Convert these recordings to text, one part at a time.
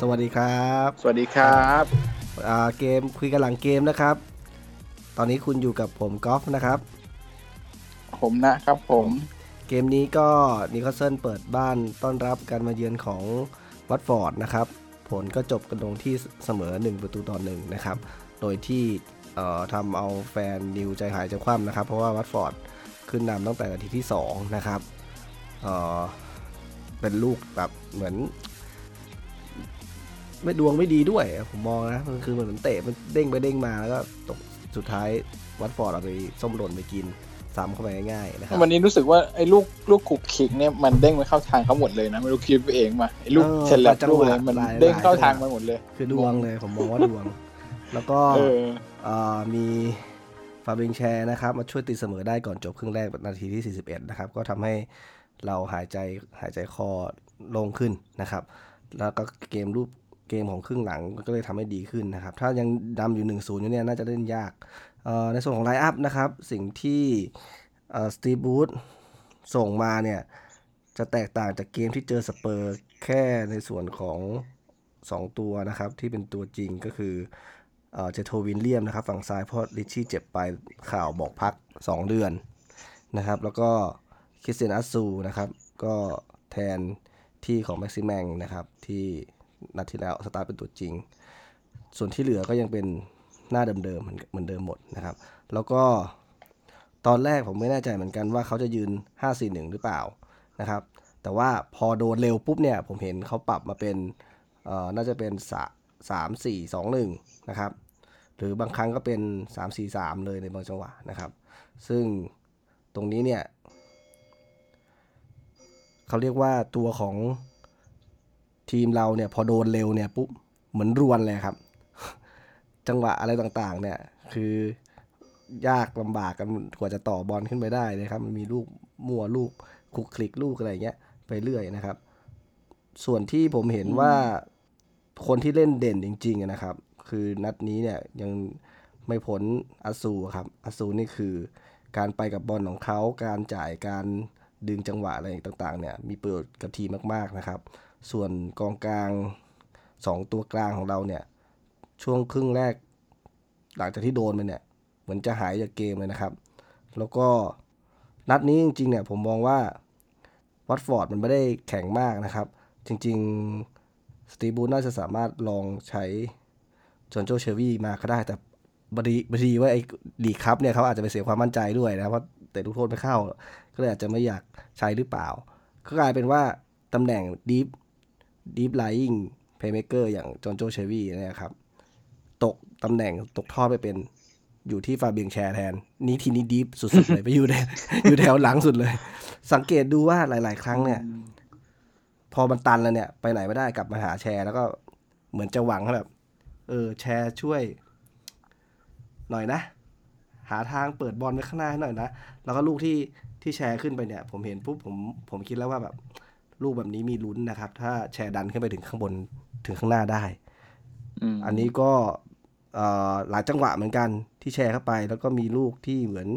สวัสดีครับ สวัสดีครับอ่าเกมคุยกันหลังเกมนะครับ ตอนนี้คุณอยู่กับผมกอล์ฟนะครับ ผมนะครับผม เกมนี้ก็นิวคาสเซิลเปิดบ้านต้อนรับการมาเยือนของวัตฟอร์ดนะครับ ผลก็จบกันลงที่เสมอ 1 ประตูต่อหนึ่งนะครับ โดยที่เอ่อทำเอาแฟนนิวใจหายใจคว่ำนะครับ เพราะว่าวัตฟอร์ดขึ้นนำตั้งแต่นาทีที่ 2 นะครับเอ่อเป็นลูกแบบเหมือน ไม่ดวงไม่ดีด้วย ผมมองนะมันคือเหมือนเตะมันเด้งไปเด้งมาแล้วก็ตกสุดท้ายวัตฟอร์ดเอาไปส้มหล่นไปกินซ้ำเข้าไปง่ายๆนะครับวันนี้รู้สึกว่าไอ้ลูกลูกขุกคิกเนี่ยมันเด้งไปเข้าทางเขาหมดเลยนะไม่รู้คิดไปเองมาไอ้ลูกเออเซนแลบจังลูกหวะอะไรมันหลายๆเด้งเข้าหลายๆทางไปหมดเลย คือดวงเลยผมมองว่าดวง แล้วก็เออเอ่อมีฟาเบียน แชร์นะครับมาช่วยตีเสมอได้ก่อนจบครึ่งแรกนาทีที่ 41 นะครับ ก็ทำให้เราหายใจหายใจคอโล่งขึ้นนะครับ แล้วก็เกมรูป เกมของครึ่งหลังก็เลยทำให้ดีขึ้นนะครับ ถ้ายังตามอยู่1-0อยู่เนี่ยน่าจะเล่นยากในส่วนของ line-up นะครับ สิ่งที่สตีฟ บรูซส่งมาเนี่ยจะแตกต่างจากเกมที่เจอสเปอร์แค่ในส่วนของ 2 ตัวนะครับ ที่เป็นตัวจริงก็คือเจโทวินเลียมนะครับ ฝั่งซ้ายเพราะลิชชี่เจ็บไปข่าวบอกพัก 2 เดือนนะครับ แล้วก็คริสเตียนอัสซูนะครับ ก็แทนที่ของแม็กซิแมงนะครับที่ นัดที่แล้วสตาร์เป็นตัวจริง ส่วนที่เหลือก็ยังเป็นหน้าเดิมๆเหมือนเหมือนเดิมหมดนะครับ แล้วก็ตอนแรกผมไม่แน่ใจเหมือนกันว่าเขาจะยืน 5-4-1 หรือเปล่านะครับ แต่ว่าพอโดนเร็วปุ๊บเนี่ย ผมเห็นเขาปรับมาเป็นเอ่อน่าจะเป็นสาสามสี่สองหนึ่งนะครับ หรือบางครั้งก็เป็น 3 4 3 เลยในบางจังหวะนะครับ ซึ่งตรงนี้เนี่ยเขาเรียกว่าตัวของ ทีมเราเนี่ยพอโดนเร็วเนี่ยปุ๊บเหมือนรวนเลยครับ จังหวะอะไรต่างๆ เนี่ย คือยากลำบากกันกว่าจะต่อบอลขึ้นไปได้นะครับ มันมีลูกมั่วลูกคลุกคลิกลูกอะไรเงี้ยไปเรื่อยนะครับ ส่วนที่ผมเห็นว่าคนที่เล่นเด่นจริงๆนะครับ คือนัดนี้เนี่ยยังไม่พ้นอาซูครับอาซูนี่คือการไปกับบอลของเขาการจ่ายการดึงจังหวะอะไรต่างๆ เนี่ย มีประโยชน์กับทีมมากๆนะครับ ส่วนกองกลาง 2 ตัวกลางของเราเนี่ย ช่วงครึ่งแรก หลังจากที่โดนไปเนี่ย เหมือนจะหายจากเกมเลยนะครับ แล้วก็นัดนี้จริงๆเนี่ยผมมองว่าวัตฟอร์ดมันไม่ได้แข็งมากนะครับ จริงๆสตีฟ บรูซน่าจะสามารถลองใช้จอนโจเชลวีย์มาก็ได้ แต่พอดีพอดีว่าไอ้ League Cup เนี่ยเขาอาจจะไปเสียความมั่นใจด้วยนะเพราะเตะลูกโทษไม่เข้า ก็เลยอาจจะไม่อยากใช้หรือเปล่า ก็กลายเป็นว่าตำแหน่ง deep deep-lying playmaker อย่างจอนโจเชลวีย์เนี่ยครับ ตกตำแหน่งตกทอดไปเป็นอยู่ที่ฟาเบียงแชร์แทน นี้ทีนี้ดีฟสุดๆเลยไปอยู่ในอยู่แถวหลังสุดเลย สังเกตดูว่าหลาย ๆ ครั้งเนี่ย พอมันตันแล้วเนี่ย ไปไหนไม่ได้กลับมาหาแชร์แล้วก็เหมือนจะหวังให้แบบ เออ แชร์ช่วย หน่อยนะ หาทางเปิดบอลไปข้างหน้าให้หน่อยนะ แล้วก็ลูกที่ที่แชร์ขึ้นไปเนี่ย ผมเห็นปุ๊บผมผมคิดแล้วว่าแบบ ลูกแบบนี้มีลุ้นนะครับ ถ้าแชร์ดันขึ้นไปถึงข้างบนถึงข้างหน้าได้อืมอันนี้ก็เอ่อหลายจังหวะเหมือนกันที่แชร์เข้าไป แล้วก็มีลูกที่เหมือน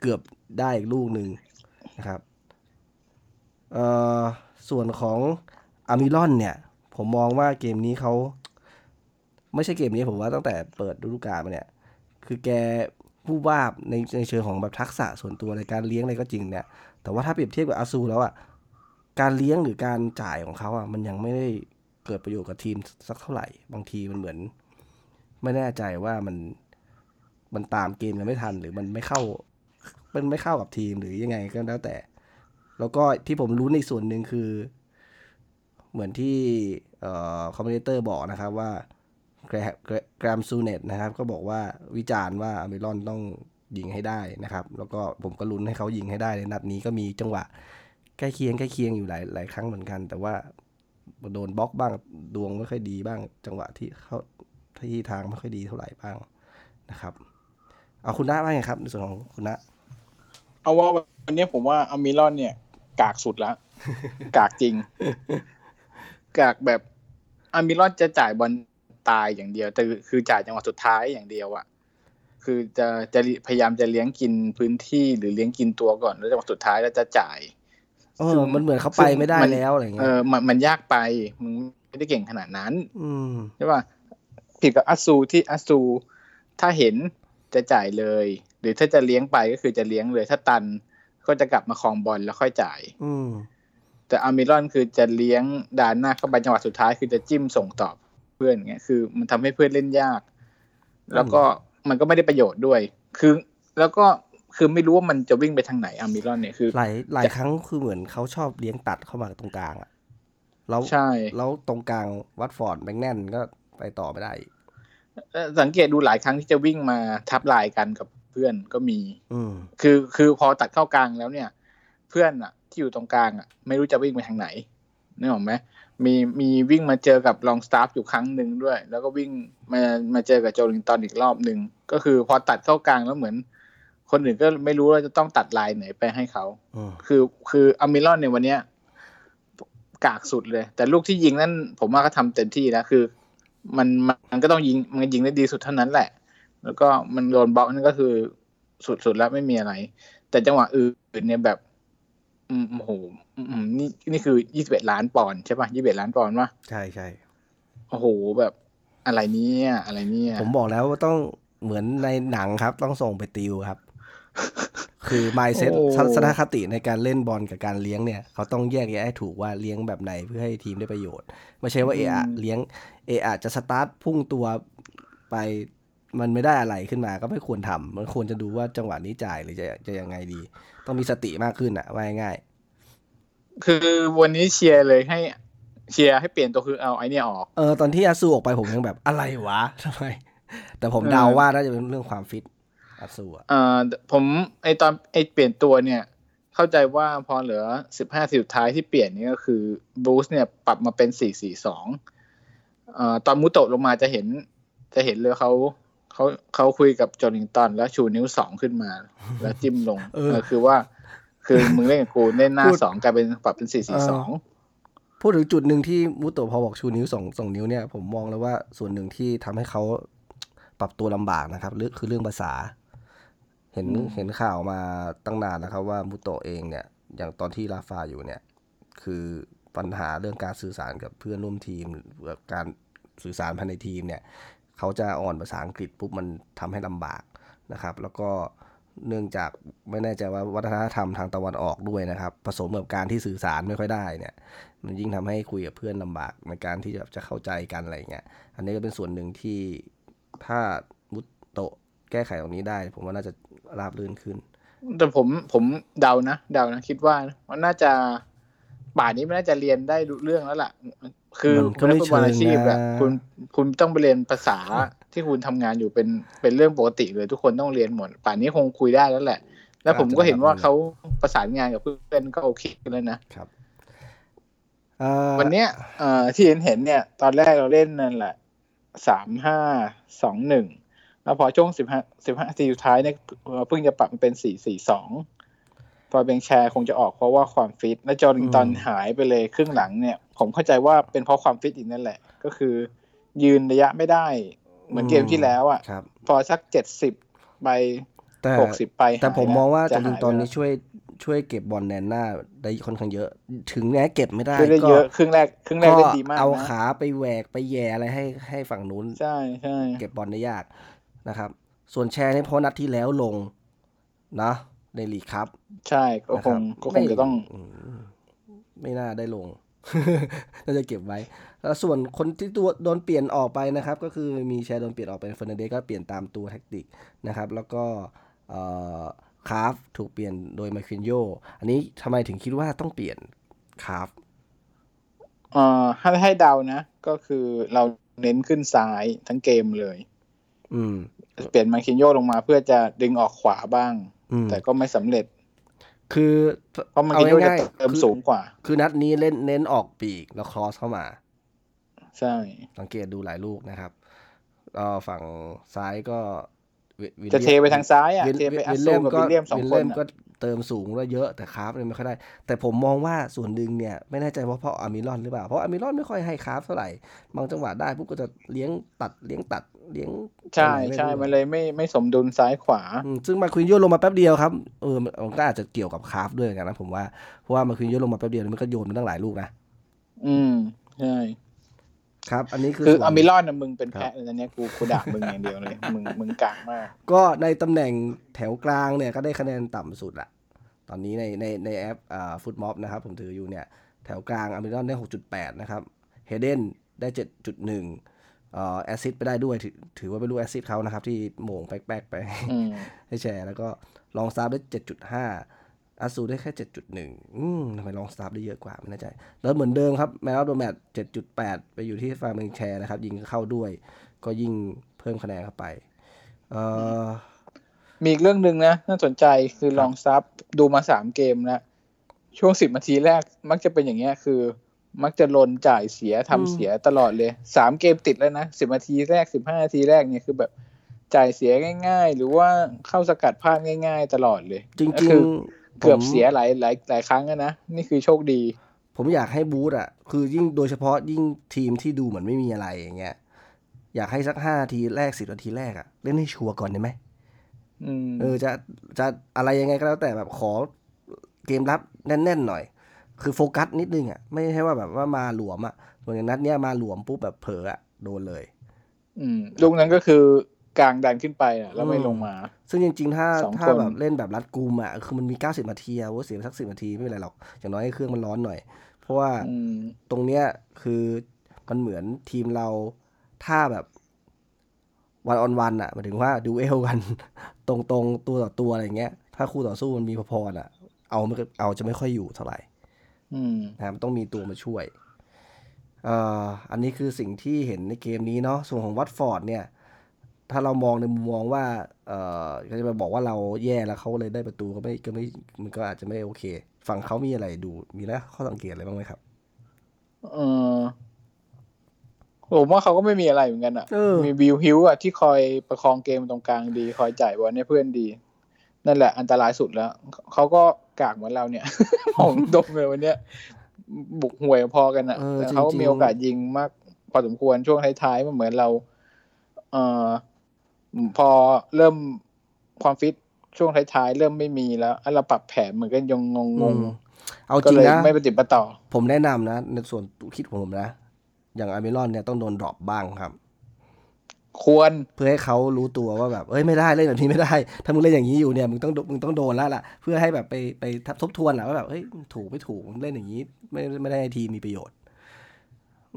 เกือบได้อีกลูกหนึ่งนะครับเอ่อส่วนของอามิลอนเนี่ย ผมมองว่าเกมนี้เขาไม่ใช่เกมนี้ผมว่าตั้งแต่เปิดฤดูกาลมาเนี่ย คือแกผู้ว่าบในในเชิงของแบบทักษะส่วนตัวในการเลี้ยงอะไรก็จริงเนี่ย แต่ว่าถ้าเปรียบเทียบกับอาซูแล้วอะ การเลี้ยงหรือการจ่ายของเขาอะมันยังไม่ได้เกิดประโยชน์กับทีมสักเท่าไหร่ บางทีมันเหมือน ไม่แน่ใจว่ามันมันตามเกมกันไม่ทัน หรือมันไม่เข้า มันไม่เข้ากับทีมหรือยังไงก็แล้วแต่ แล้วก็ที่ผมรู้ในส่วนหนึ่งคือ เหมือนที่ commentator บอกนะครับว่าแกรแกรแกรมซูเนสส์นะครับ ก็บอกว่าวิจารณ์ว่าอัลมิรอนต้องยิงให้ได้นะครับ แล้วก็ผมก็ลุ้นให้เขายิงให้ได้ในนัดนี้ก็มีจังหวะ ใกล้เคียงใกล้เคียงอยู่หลายหลายครั้งเหมือนกัน แต่ว่าโดนบล็อกบ้างดวงไม่ค่อยดีบ้าง จังหวะที่เขาที่ทางไม่ค่อยดีเท่าไหร่บ้างนะครับ เอาคุณน้าบ้างไงครับในส่วนของคุณน้าเอาว่าวันนี้ผมว่าอามิลอนเนี่ย กากสุดล้วกากจริง กากแบบอามิลอนจะจ่ายบอลตายอย่างเดียวแต่คือจ่ายจังหวะสุดท้ายอย่างเดียวอะคือจะจะพยายามจะเลี้ยงกินพื้นที่หรือเลี้ยงกินตัวก่อนแล้วจังหวะสุดท้ายแล้วจะจ่าย เออ มันเหมือนเขาไปไม่ได้แล้วอะไรเอเงี้ยอมันมันยากไปมึงได้เก่งขนาดนั้น อืมใช่ป่ะผิดกับอัสซูที่อัสซูถ้าเห็นจะจ่ายเลย หรือถ้าจะเลี้ยงไปก็คือจะเลี้ยงเลย ถ้าตันก็จะกลับมาคลองบอลแล้วค่อยจ่าย อืมแต่อามิรอนคือจะเลี้ยงดานหน้าเข้าไปจังหวะสุดท้ายคือจะจิ้มส่งตอบเพื่อนเงี้ยคือ มันทำให้เพื่อนเล่นยาก แล้วก็มันก็ไม่ได้ประโยชน์ด้วย คือ แล้วก็ คือไม่รู้ว่ามันจะวิ่งไปทางไหนอามิรอนเนี่ยคือหลายหลายครั้งคือเหมือนเขาชอบเลี้ยงตัดเข้ามาตรงกลางอะแล้วใช่แล้วตรงกลางวัตฟอร์ดแบงแนนก็ไปต่อไม่ได้อีกเอ่อสังเกตดูหลายครั้งที่จะวิ่งมาทับลายกันกับเพื่อนก็มี อืมคือคือพอตัดเข้ากลางแล้วเนี่ย เพื่อนอะที่อยู่ตรงกลางอะไม่รู้จะวิ่งไปทางไหนนึกออกไหมมีมีวิ่งมาเจอกับลองสตาฟอยู่ครั้งหนึ่งด้วย แล้วก็วิ่งมามาเจอกับโจลิงตันอีกรอบหนึ่งก็คือพอตัดเข้ากลางแล้วเหมือน คนอื่นก็ไม่รู้ว่าจะต้องตัดลายไหนไปให้เขาอืมคือคืออามิรอนในยวันเนี้ยกากสุดเลย แต่ลูกที่ยิงนั่นผมว่าก็ทำเต็มที่แล้วคือ มันมันก็ต้องยิงมันยิงได้ดีสุดเท่านั้นแหละ แล้วก็มันโดนบล็อกนั่นก็คือสุดสุดแล้วไม่มีอะไร แต่จังหวะอื่นเนี่ยแบบ อืมโอ้โหอืมนี่นี่คือยี่สิบเอ็ดล้านปอนด์ใช่ป่ะยี่สิบเอ็ดล้านปอนด์วะใช่ใช่โอ้โหแบบอะไรเนี่ยอะไรเนี่ยผมบอกแล้วว่าต้องเหมือนในหนังครับ ต้องส่งไปติวครับ คือ mindset โอ้ทัศนคติในการเล่นบอลกับการเลี้ยงเนี่ย เขาต้องแยกแยะให้ถูกว่าเลี้ยงแบบไหนเพื่อให้ทีมได้ประโยชน์ ไม่ใช่ว่าเออะเลี้ยงเออะจะสตาร์ทพุ่งตัวไปมันไม่ได้อะไรขึ้นมาก็ไม่ควรทำมันควรจะดูว่าจังหวะนี้จ่ายหรือจะจะยังไงดี ต้องมีสติมากขึ้นอะว่าง่ายคือวันนี้เชียร์เลยให้เชียร์ให้เปลี่ยนตัวคือเอาไอเนี่ยออกๆเออตอนที่อาซูออกไปผมยังแบบอะไรวะทำไมแต่ผมเออเดาว่าน่าจะเป็นเรื่องความฟิต อาซูอะเอ่อผมไอตอนไอเปลี่ยนตัวเนี่ย เข้าใจว่าพอเหลือสิบห้าสิสุดท้ายที่เปลี่ยนนี่ก็คือบูสเนี่ยปรับมาเป็นสี่สี่สองเอ่อตอนมุโตะลงมาจะเห็น จะเห็นเลยเขาเขาเขาคุยกับจอริงตันแล้วชูนิ้วสองขึ้นมา แล้วจิ้มลงเออคือว่า คือมึงเล่นกับกูเล่นหน้าสองกลายเป็นปรับเป็นสี่สี่สองพูดถึงจุดหนึ่งที่มุโตะพอบอกชูนิ้วสองสองนิ้วเนี่ยผมมองแล้วว่าส่วนหนึ่งที่ทำให้เขาปรับตัวลำบากนะครับเรื่องคือเรื่องภาษา เห็นเห็นข่าวมาตั้งนานแล้วครับว่ามุโตะเองเนี่ย อย่างตอนที่ลาฟาอยู่เนี่ย คือปัญหาเรื่องการสื่อสารกับเพื่อนร่วมทีมหรือการสื่อสารภายในทีมเนี่ย เขาจะอ่อนภาษาอังกฤษปุ๊บมันทำให้ลำบากนะครับ แล้วก็เนื่องจากไม่แน่ใจว่าวัฒนธรรมทางตะวันออกด้วยนะครับ ผสมกับการที่สื่อสารไม่ค่อยได้เนี่ย มันยิ่งทำให้คุยกับเพื่อนลำบากในการที่จะจะเข้าใจกันอะไรเงี้ย อันนี้ก็เป็นส่วนหนึ่งที่ถ้ามุตโตะแก้ไขตรงนี้ได้ ผมว่าน่าจะราบรื่นขึ้น แต่ผมผมเดานะเดานะคิดว่ามันน่าจะป่านนี้มันน่าจะเรียนได้รู้เรื่องแล้วล่ะ คือมันก็ไม่นัฟุตบอลอาชีพอะเชิงนะคุณคุณต้องไปเรียนภาษาที่คุณทำงานอยู่เป็นเป็นเรื่องปกติเลยทุกคนต้องเรียนหมด ป่านนี้คงคุยได้แล้วแหละ แล้วผมก็เห็นว่าเขาประสานงานกับเพื่อนก็โอเคแล้วนะครับเอ่อวันเนี้ยเอ่อที่เห็นเห็นเนี่ย ตอนแรกเราเล่นนั่นแหละสามห้าสองหนึ่ง แล้วพอช่วงสิบห้าสิบห้าทีสุดท้ายเนี่ยเอ่อเพิ่งจะปรับมาเป็นสี่สี่สองพอเบงแชร์คงจะออกเพราะว่าความฟิต และจอริงตันหายไปเลยครึ่งหลังเนี่ย ผมเข้าใจว่าเป็นเพราะความฟิตอีกนั่นแหละ ก็คือ ยืนระยะไม่ได้ เหมือนเกมที่แล้วอะครับพอสักเจ็ดสิบไปแต่หกสิบไป แต่ผมมองว่าจจะริหางยๆตอนนี้ไปช่วยช่วยเก็บบอลแนนหน้าได้ค่อนข้างเยอะ ถึงแม้เก็บไม่ได้แล้วได้ก็เยอะครึ่งแรกครึ่งแรกก็เล่นดีมากเอานะขาไปแหวกไปแย่อะไรให้ให้ฝั่งนู้นใช่ใช่เก็บบอลได้ยาก นะครับ ส่วนแชร์นี่เพราะนัดที่แล้วลงนะในลีกครับ ใช่ก็นะครับงก็คไม่งจะต้องมไม่น่าได้ลงน่าจะเก็บไว้ แล้วส่วนคนที่ตัวโดนเปลี่ยนออกไปนะครับ ก็คือมีแชร์โดนเปลี่ยนออกไปเฟอร์นันเดสก็เปลี่ยนตามตัวแท็กติกนะครับ แล้วก็เอ่อคาฟถูกเปลี่ยนโดยมาคินโย อันนี้ทำไมถึงคิดว่าต้องเปลี่ยนคาฟเอ่อให้ให้เดานะ ก็คือเราเน้นขึ้นซ้ายทั้งเกมเลย อืม เปลี่ยนมาคินโยลงมาเพื่อจะดึงออกขวาบ้างอืมแต่ก็ไม่สำเร็จ คือเพราะมาเอาคินโยจะง่ายเติมๆคือสูงกว่า คือนัดนี้เล่นเน้นออกปีกแล้วครอสเข้ามา ใช่ สังเกตดูหลายลูกนะครับเอ่อฝั่งซ้ายก็วิวิลจะเลียมเทไปทางซ้ายอะวิลเทไปอัวิสลโซเลียมกับก็วิลเลียมสองวิลคเลีนยมก็อะเติมสูงแล้วเยอะแต่คราฟเนี่ยไม่ค่อยได้ แต่ผมมองว่าส่วนหนึ่งเนี่ยไม่แน่ใจว่าเพราะอามิรอนหรือเปล่า เพราะอามิรอนไม่ค่อยให้คราฟเท่าไหร่ บางจังหวะได้ปุ๊บก็จะเลี้ยงตัดเลี้ยงตัด เลี้ยงใช่ตรงไหนใช่ไรู้มันเลยไม่ไม่สมดุลซ้ายขวาอืมซึ่งมาควินโยลงมาแป๊บเดียวครับเออมันมันก็อาจจะเกี่ยวกับคราฟด้วยเหมือนกันนะผมว่าเพราะว่ามาควินโยลงมาแป๊บเดียวมันก็โยนมาตั้งหลายลูกนะอืมใช่ครับ อันนี้คือคือส่วนอามิลอนนะมึงเป็นครับแพ้เลยนะเนี่ยกูกูด่ามึงอย่างเดียวเลย มึงมึงกากมาก ก็ในตำแหน่งแถวกลางเนี่ยก็ได้คะแนนต่ำสุดละตอนนี้ในในในแอปอ่าฟุตม็อบนะครับ ผมถืออยู่เนี่ย แถวกลางอเมริกอนได้6.8นะครับเฮเดนได้7.1เอ่อ แอซิดไปได้ด้วยถือถือว่าเป็นลูกแอซิดเขานะครับ ที่โหม่งแป๊กๆไปอืมให้แชร์ แล้วก็ลองสตาร์ได้7.5อาซูได้แค่ 7.1 อืมทำไมลองสตาฟฟ์ได้เยอะกว่า ไม่แน่ใจ แล้วเหมือนเดิมครับ Man of the Match 7.8 ไปอยู่ที่ฟาเบียน แชร์นะครับ ยิงเข้าด้วย ก็ยิ่งเพิ่มคะแนนเข้าไป เอ่อมีอีกเรื่องหนึ่งนะ น่าสนใจคือลองซับดูมาสามเกมแล้ว ช่วงสิบนาทีแรกมักจะเป็นอย่างเงี้ยคือ มักจะลนจ่ายเสียทำเสียตลอดเลยสามเกมติดแล้วนะสิบนาทีแรกสิบห้านาทีแรกเนี่ยคือแบบจ่ายเสียง่าย ๆ หรือว่าเข้าสกัดพลาดง่าย ๆ ตลอดเลย จริงก็ๆคือผมเกือบเสียหลายหลายหลายครั้งอะนะนี่คือโชคดี ผมอยากให้บูธอะ คือยิ่งโดยเฉพาะยิ่งทีมที่ดูเหมือนไม่มีอะไรอย่างเงี้ยอยากให้สักห้านาทีแรกสิบนาทีแรกอะเล่นให้ชัวร์ก่อนได้ไหมอืมเออจะจะอะไรยังไงก็แล้วแต่แบบขอเกมรับแน่นๆหน่อย คือโฟกัสนิดนึงอะไม่ใช่ว่าแบบว่ามาหลวมอะส่วนอย่างนัดเนี้ยมาหลวมปุ๊บแบบเผลออะโดนเลย อืมลูกนั้นก็คือกลางดันขึ้นไปอะแล้วไม่ลงมา ซึ่งจริง ๆ ถ้าสองถ้าคนแบบเล่นแบบรัดกุมอะคือมันมี90นาทีอะว่าเสียไปสักสินาทีไม่เป็นไรหรอกอย่างน้อยให้เครื่องมันร้อนหน่อย เพราะว่าอืมตรงเนี้ยคือมันเหมือนทีมเราถ้าแบบวันออนวันอะหมายถึงว่าดูเอลกัน ตรงๆตัวต่อตัวอะไรเงี้ย ถ้าคู่ต่อสู้มันมีพอๆอะ เอาไม่เอาจะไม่ค่อยอยู่เท่าไหร่อืม นะครับต้องมีตัวมาช่วยเอ่ออันนี้คือสิ่งที่เห็นในเกมนี้เนาะส่วนของวัตฟอร์ดเนี่ย ถ้าเรามองในมุมมองว่าเอ่อก็จะมาบอกว่าเราแย่แล้วเขาเลยได้ประตูก็ไม่ก็ไม่มันก็อาจจะไม่โอเค ฝั่งเขามีอะไรดูมีแล้วข้อสังเกตอะไรบ้างไหมครับเออผมว่าเขาก็ไม่มีอะไรเหมือนกันอะเออมีวิวฮิวอะที่คอยประคองเกมตรงกลางดี คอยจ่ายบอลให้เพื่อนดี นั่นแหละอันตรายสุดแล้วเขาก็ กากเหมือนเราเนี่ยมองดมเลยวันเนี้ยบุกห่วยพอกันอะเออแต่เขาจริงๆมีโอกาสยิงมากพอสมควรช่วงท้ายๆมันเหมือนเรา เอ่อพอเริ่มความฟิตช่วงท้ายๆเริ่มไม่มีแล้วแล้วเราปรับแผนเหมือนกันยังงงอืงมเอาๆก็จริงเลยนะไม่ปฏิบัติต่อ ผมแนะนำนะ ในส่วนคิดของผมนะ อย่างอามิรอนเนี่ยต้องโดนดรอปบ้างครับ ควรเพื่อให้เขารู้ตัวว่าแบบเอ้ยไม่ได้เล่นแบบนี้ไม่ได้ ถ้ามึงเล่นอย่างนี้อยู่เนี่ยมึงต้องมึงต้องโดนแล้วล่ะ เพื่อให้แบบไปไปทบทวนแหละว่าแบบเฮ้ยถูกไม่ถูกเล่นอย่างนี้ ไม่ไม่ได้ให้ทีมมีประโยชน์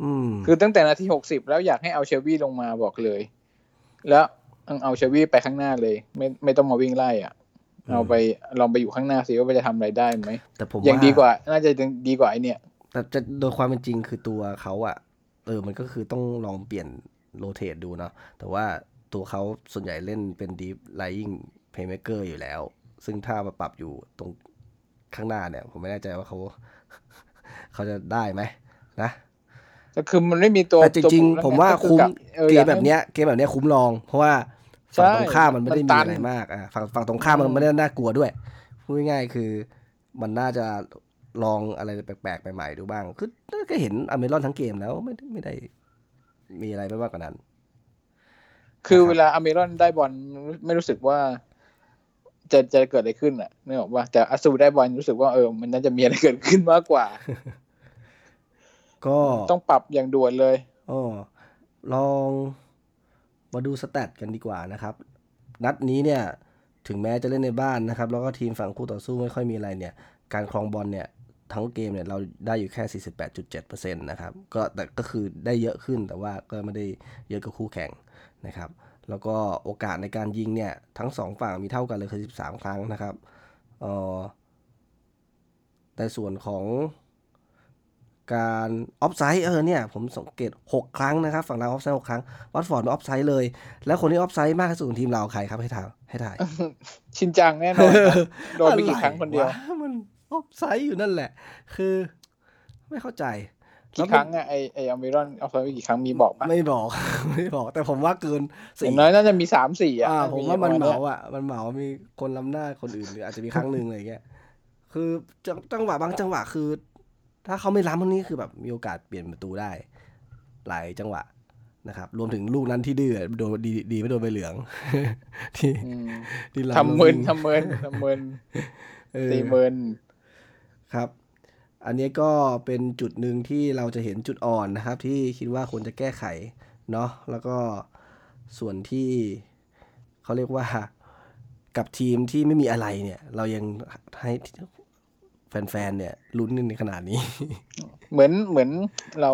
อืม คือตั้งแต่นาทีหกสิบแล้วอยากให้เอาเชลวี่ลงมาบอกเลย แล้วเอาเชลวี่ไปข้างหน้าเลย ไม่ไม่ต้องมาวิ่งไล่อะเอาไปลองไปอยู่ข้างหน้าสิว่าจะทำอะไรได้ไหมแต่ผมยังว่าดีกว่า น่าจะยังดีกว่าไอเนี่ย แต่จะโดยความเป็นจริงคือตัวเขาอะเออมันก็คือต้องลองเปลี่ยน โรเตทดูเนาะแต่ว่าตัวเขาส่วนใหญ่เล่นเป็นดีฟไล i ิ g เพย์เม k เกอร์อยู่แล้ว ซึ่งถ้ามาปรับอยู่ตรงข้างหน้าเนี่ย ผมไม่แน่ใจว่าเขาเขาจะได้ไหมนะก็คือมันไม่มีตัวแต่จริงตัวๆผมว่าก็อคุ้มกับออเกอยามแบบเนี้ยเกมแบบเนี้ยคุ้มลอง เพราะว่าฝั่งใช่ตรงข้ามมันไม่ได้มันมีตันอะไรมากอะฝั่งฝั่งตรงข้ามมันไม่ได้น่ากลัวด้วยพูดง่ายๆคือมันน่าจะลองอะไรแปลกๆใหม่ๆดูบ้าง คือก็เห็นอเมรอนทั้งเกมแล้วไม่ได้ไม่ได้ มีอะไรไม่มากกว่านั้น คือนะครับเวลาอเมรอนได้บอลไม่รู้สึกว่า จะจะเกิดอะไรขึ้นอะนึกออกว่าแต่อาซูได้บอลรู้สึกว่าเออมันน่าจะมีอะไรเกิดขึ้นมากกว่า ก็ต้องปรับอย่างด่วนเลยอ๋อลองมาดูสแตทกันดีกว่านะครับ นัดนี้เนี่ย ถึงแม้จะเล่นในบ้านนะครับ แล้วก็ทีมฝั่งคู่ต่อสู้ไม่ค่อยมีอะไรเนี่ย การครองบอลเนี่ย ทั้งเกมเนี่ยเราได้อยู่แค่ 48.7%นะครับก็แต่ก็คือได้เยอะขึ้นแต่ว่าก็ไม่ได้เยอะกับคู่แข่งนะครับแล้วก็โอกาสในการยิงเนี่ยทั้งสองฝั่งมีเท่ากันเลยคือ 13 ครั้งนะครับเอ่อในส่วนของการออฟไซด์เออเนี่ยผมสังเกต 6 ครั้งนะครับ ฝั่งเราออฟไซด์6ครั้งวัตฟอร์ดออฟไซด์เลย แล้วคนที่ออฟไซด์มากที่สุดของทีมเราใครครับให้ถ่ายให้ถ่าย ชินจังแน่นอนนะโดนไปกี่ครั้งคนเดียวอะไระมัน ออฟไซด์อยู่นั่นแหละ คือไม่เข้าใจกี่ครั้งอะไอไออเมรอนเอาไปกี่ครั้งมีบอกปะไม่บอกไม่บอก แต่ผมว่าเกินอสี่ย่างน้อยน่าจะมีสามสี่อะอ่าผมว่ามันเหปมาระณยอะมันเหมามีคนล้ำหน้าคนอื่นหรืออาจจะมีครั้งหนึ่งอะไรอย่างเงี้ยคือจังจังหวะบางจังหวะคือ ถ้าเขาไม่ล้ำพวกนี้คือแบบมีโอกาสเปลี่ยนประตูได้ หลายจังหวะนะครับ รวมถึงลูกนั้นที่ดื้อโดนดีดีไม่โดนใบเหลือง ที่อืมที่ล้ำทำเมินจริงทำเมินทำเมินเออตีเมิน ครับ อันนี้ก็เป็นจุดหนึ่งที่เราจะเห็นจุดอ่อนนะครับ ที่คิดว่าควรจะแก้ไขเนาะแล้วก็ส่วนที่เขาเรียกว่ากับทีมที่ไม่มีอะไรเนี่ย เรายังให้แฟนๆเนี่ยลุ้นกันในขนาดนี้ เหมือนเหมือนเรา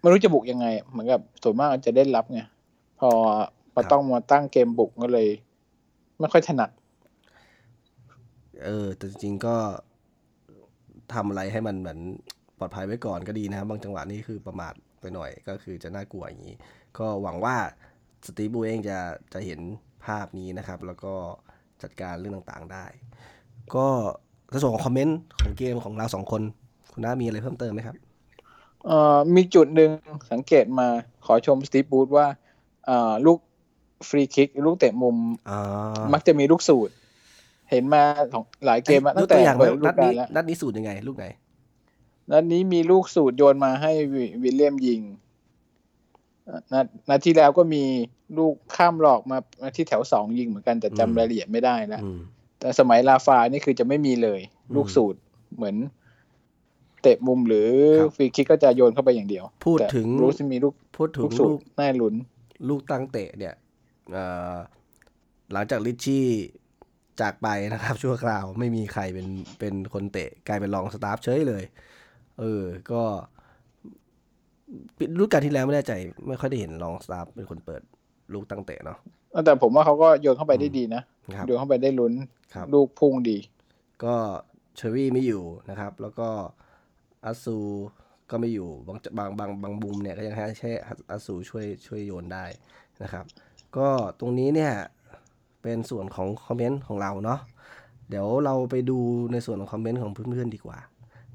ไม่รู้จะบุกยังไง เหมือนกับส่วนมากจะได้รับไงพอพอครับต้องมาตั้งเกมบุกก็เลย ไม่ค่อยถนัด เออแต่จริงๆก็ ทำอะไรให้มันเหมือนปลอดภัยไว้ก่อนก็ดีนะครับบางจังหวะนี่คือประมาทไปหน่อยก็คือจะน่ากลัวอย่างนี้ ก็หวังว่าสตีฟบูเองจะจะเห็นภาพนี้นะครับ แล้วก็จัดการเรื่องต่างๆได้ ก็ในส่วนของคอมเมนต์ของเกมของเราสองคน คุณน้ามีอะไรเพิ่มเติมไหมครับเอ่อมีจุดหนึ่งสังเกตมาขอชมสตีฟบูธว่าเอ่อลูกฟรีคิก ลูกเตะมุมอ่ามักจะมีลูกสูตร เห็นมาของหลายเกมมาตั้ยงแต่ตัวอย่างไหมเปิดฤดูนัดกานี้ลแล้วนัดนี้สูตรยังไง ลูกไหนนัดนี้มีลูกสูตรโยนมาให้วิวิลเลียมยิงนัดนัดที่แล้วก็มีลูกข้ามหลอกมามาที่แถวสองยิงเหมือนกันแต่อืมจำรายละเอียดไม่ได้แล้วอืมแต่สมัยลาฟานี่คือจะไม่มีเลยอืมลูกสูตรเหมือน เตะมุมหรือครับฟรีคิกก็จะโยนเข้าไปอย่างเดียว พูดแต่ถึงรู้สิมีลูกพูดถึลูงกสูลูตกรน่าลุ้น ลูกตั้งเตะเนี่ยเอ่อหลังจากลิชชี่ จากไปนะครับ ชั่วคราวไม่มีใครเป็นเป็นคนเตะกลายเป็นรองสตาฟเฉยเลย เออ ก็รุ่นการที่แล้วไม่แน่ใจ ไม่ค่อยได้เห็นรองสตาฟเป็นคนเปิดลูกตั้งเตะเนาะแต่ผมว่าเขาก็โยนเข้าไปได้ดีนะครับโยนเข้าไปได้ลุ้นครับลูกพุ่งดี ก็เชอรี่ไม่อยู่นะครับ แล้วก็อาซูก็ไม่อยู่บางบางบางบางบุมเนี่ยก็ยังให้แค่อาซูช่วยช่วยโยนได้นะครับ ก็ตรงนี้เนี่ย เป็นส่วนของคอมเมนต์ของเราเนาะเดี๋ยวเราไปดูในส่วนของคอมเมนต์ของเพื่อนๆดีกว่า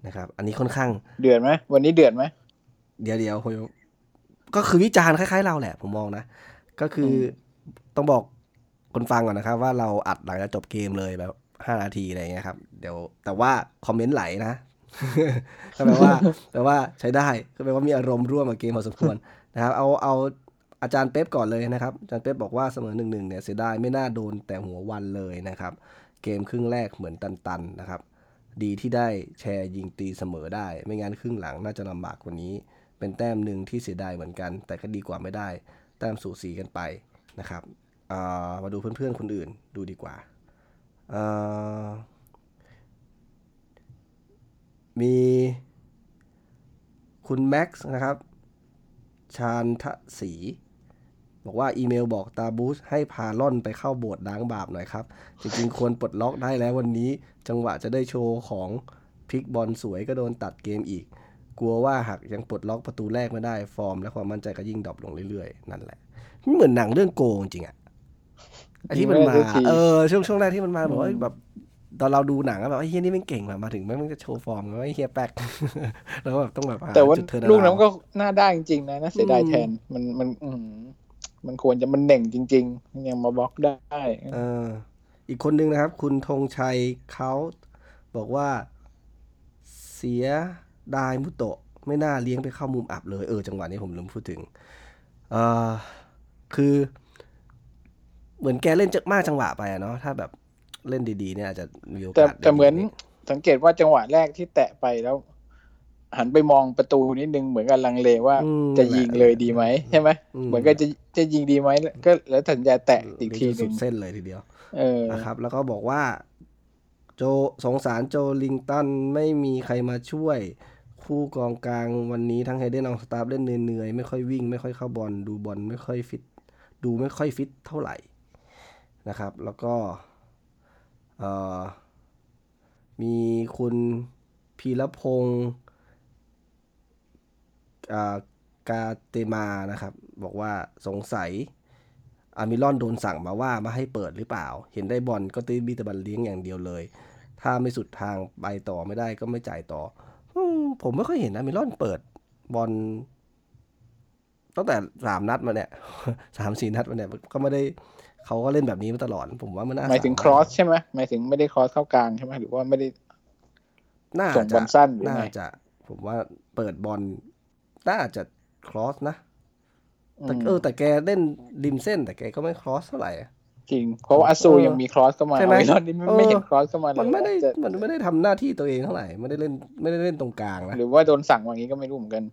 นะครับ อันนี้ค่อนข้าง เดือดไหมวันนี้เดือดไหมเดี๋ยวเดี๋ยวผมก็คือวิจารณ์คล้ายๆเราแหละ ผมมองนะ ก็คืออต้องบอกคนฟังก่อนนะครับ ว่าเราอัดหลังจากจบเกมเลยแบบห้านาทีอะไรเงี้ยครับ เดี๋ยวแต่ว่าคอมเมนต์ไหลนะก็แปลว่าแปลว่าใช้ได้ก็แปลว่ามีอารมณ์ร่วมกับเกมพอสมควรนะครับ เอาเอา อาจารย์เป๊ปก่อนเลยนะครับอาจารย์เป๊ปบอกว่าเสมอหนึ่งหนึ่งเนี่ยเสียดายไม่น่าโดนแต่หัววันเลยนะครับ เกมครึ่งแรกเหมือนตันๆนะครับ ดีที่ได้แชร์ยิงตีเสมอได้ ไม่งั้นครึ่งหลังน่าจะลำบากกว่านี้ เป็นแต้มหนึ่งที่เสียดายเหมือนกัน แต่ก็ดีกว่าไม่ได้ แต้มสูสีกันไปนะครับมาดูเพื่อนๆคนอื่นดูดีกว่าอ่ามีคุณแม็กซ์นะครับ ชาญทศรี บอกว่าอีเมลบอกตาบูสให้พาล่อนไปเข้าโบสถ์ล้างบาปหน่อยครับ จริงๆ ควรปลดล็อกได้แล้ววันนี้ จังหวะจะได้โชว์ของพลิกบอลสวยก็โดนตัดเกมอีก กลัวว่าหากยังปลดล็อกประตูแรกไม่ได้ฟอร์ม และความมั่นใจก็ยิ่งดรอปลงเรื่อยๆ นั่นแหละมันเหมือนหนังเรื่องโกงจริงอะไอที่มันมายิงไม่ได้สักทีเออช่วงช่วงแรกที่มันมาบอกว่าแบบตอนเราดูหนังก็แบบไอ้เฮียนี่มันเก่งแบบมาถึงแม่งมันจะโชว์ฟอร์มไอ้เฮียแป๊กแล้วแบบต้องแบบหแต่ว่าจุดเทิร์นลูกนั้นอาราวก็น่าได้จริงๆนะน่าเสียดายอืมแทนมันมันอื มมันควรจะมันเน่งจริงๆยังมาบล็อกได้เอออีกคนนึงนะครับ คุณธงชัยเขาบอกว่า เสียดายมุโตะ ไม่น่าเลี้ยงไปเข้ามุมอับเลยเออจังหวะนี้ผมลืมพูดถึงเออคือ เหมือนแกเล่นจะมากจังหวะไปอะเนาะถ้าแบบเล่นดีๆเนี่ยอาจจะมีโอกาสแต่ได้แต่เหมือนดีสังเกตว่าจังหวะแรกที่แตะไปแล้ว หันไปมองประตูนิดนึงเหมือนกันลังเลว่าอืมจะยิงเลยดีไหมใช่ไหมอืมเหมือนกันจะจะยิงดีไหมก็แล้วตัดสินใจแตะอีกทีหสุนึ่งดเส้นเลยทีเดียว เออนะครับ แล้วก็บอกว่า โจสงสารโจลิงตันไม่มีใครมาช่วย คู่กองกลางวันนี้ทั้งไฮเดนอองสตาฟเล่นเหนื่อยๆไม่ค่อยวิ่ง ไม่ค่อยเข้าบอลดูบอลไม่ค่อยฟิต ดูไม่ค่อยฟิตเท่าไหร่นะครับ แล้วก็เอ่อมีคุณพีรพงศ์อ่า กาเตมานะครับ บอกว่าสงสัยอามิลอนโดนสั่งมาว่ามาให้เปิดหรือเปล่า เห็นได้บอลก็ตีบีแตะบันเลี้ยงอย่างเดียวเลย ถ้าไม่สุดทางไปต่อไม่ได้ก็ไม่จ่ายต่ออมผมไม่ค่อยเห็นอามิลอนเปิดบอลตั้งแต่สามนัดมาเนี่ยสามสี่นัดมาเนี่ยก็ไม่ได้เขาก็เล่นแบบนี้มาตลอด ผมว่ามันน่าหมายถึงสั่ครอสใช่ไหมหมายถึงไม่ได้ครอสเข้ากลางใช่ไหมหรือว่าไม่ได้น่าส่งบจะอลสั้นหรือไงน่าจะ ผมว่าเปิดบอล น่าจะครอสนะแต่อืมเออ แต่แกเล่นริมเส้น แต่แกก็ไม่ครอสเท่าไหร่จริง เพราะว่าอาซูเออยังมีครอสเข้ามาใช่ไหมอามิลอนนี่ไม่เออไม่เห็นครอสเข้ามาเลยมันไม่ได้จะมันไม่ได้ทำหน้าที่ตัวเองเท่าไหร่ไม่ได้เล่นไม่ได้เล่นตรงกลางนะหรือว่าโดนสั่งว่างี้ก็ไม่รู้เหมือนกัน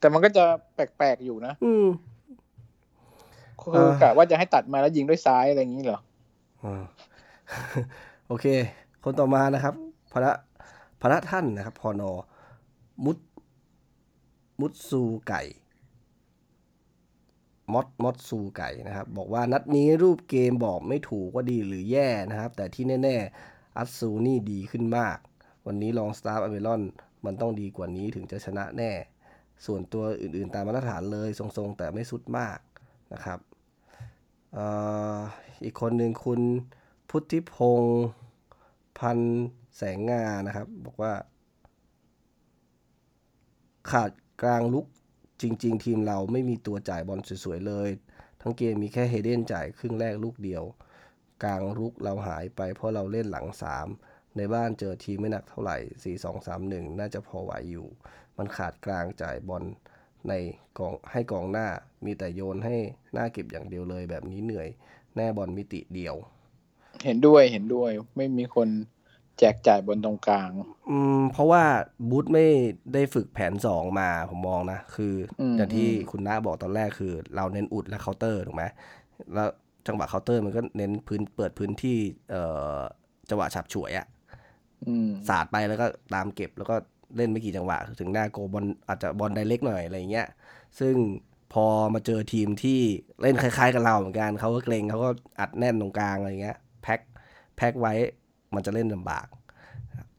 แต่มันก็จะแปลกๆอยู่นะ อืมคือเออกะว่าจะให้ตัดมาแล้วยิงด้วยซ้ายอะไรอย่างนี้เหรออ่าโอเค คนต่อมานะครับพระพระท่านนะครับพอนอมุด มุดซูไก่มอดมอดซูไก่นะครับ บอกว่านัดนี้รูปเกมบอกไม่ถูกว่าดีหรือแย่นะครับ แต่ที่แน่ๆ อัตซูนี่ดีขึ้นมาก วันนี้ลองสตาร์อเมรอนมันต้องดีกว่านี้ถึงจะชนะแน่ ส่วนตัวอื่นๆตามมาตรฐานเลยทรงๆ แต่ไม่สุดมากนะครับอออีกคนหนึ่งคุณพุทธิพงศ์พันแสงงานะครับ บอกว่า ขาด กลางลุกจริง ๆ ทีมเราไม่มีตัวจ่ายบอลสวย ๆ เลย ทั้งเกมมีแค่เฮเดนจ่ายครึ่งแรกลูกเดียว กลางลุกเราหายไปเพราะเราเล่นหลัง 3 ในบ้านเจอทีมไม่หนักเท่าไหร่ 4 2 3 1 น่าจะพอไหวอยู่ มันขาดกลางจ่ายบอลในกองให้กองหน้ามีแต่โยนให้หน้าเก็บอย่างเดียวเลยแบบนี้เหนื่อย แน่บอลมิติเดียว เห็นด้วยเห็นด้วยไม่มีคน แจกจ่ายบอลตรงกลาง อืม เพราะว่าบรูซไม่ได้ฝึกแผนสองมาผมมองนะ คืออมอย่างที่อืมคุณน้าบอกตอนแรกคือ เราเน้นอุดและเคาน์เตอร์ถูกไหมแล้วจังหวะเคาน์เตอร์มันก็เน้นพื้นเปิดพื้นที่ เอ่อจังหวะฉาบฉวยอะอืมสาดไปแล้วก็ตามเก็บแล้วก็เล่นไม่กี่จังหวะ ถึงหน้าโกบอลอาจจะบอลไดเล็กหน่อยอะไรอย่างเงี้ย ซึ่งพอมาเจอทีมที่เล่นคล้ายๆ กับเราเหมือนกันเขาก็เกรงเขาก็อัดแน่นตรงกลางอะไรเงี้ยแพ็คแพ็คไว้ มันจะเล่นลำบาก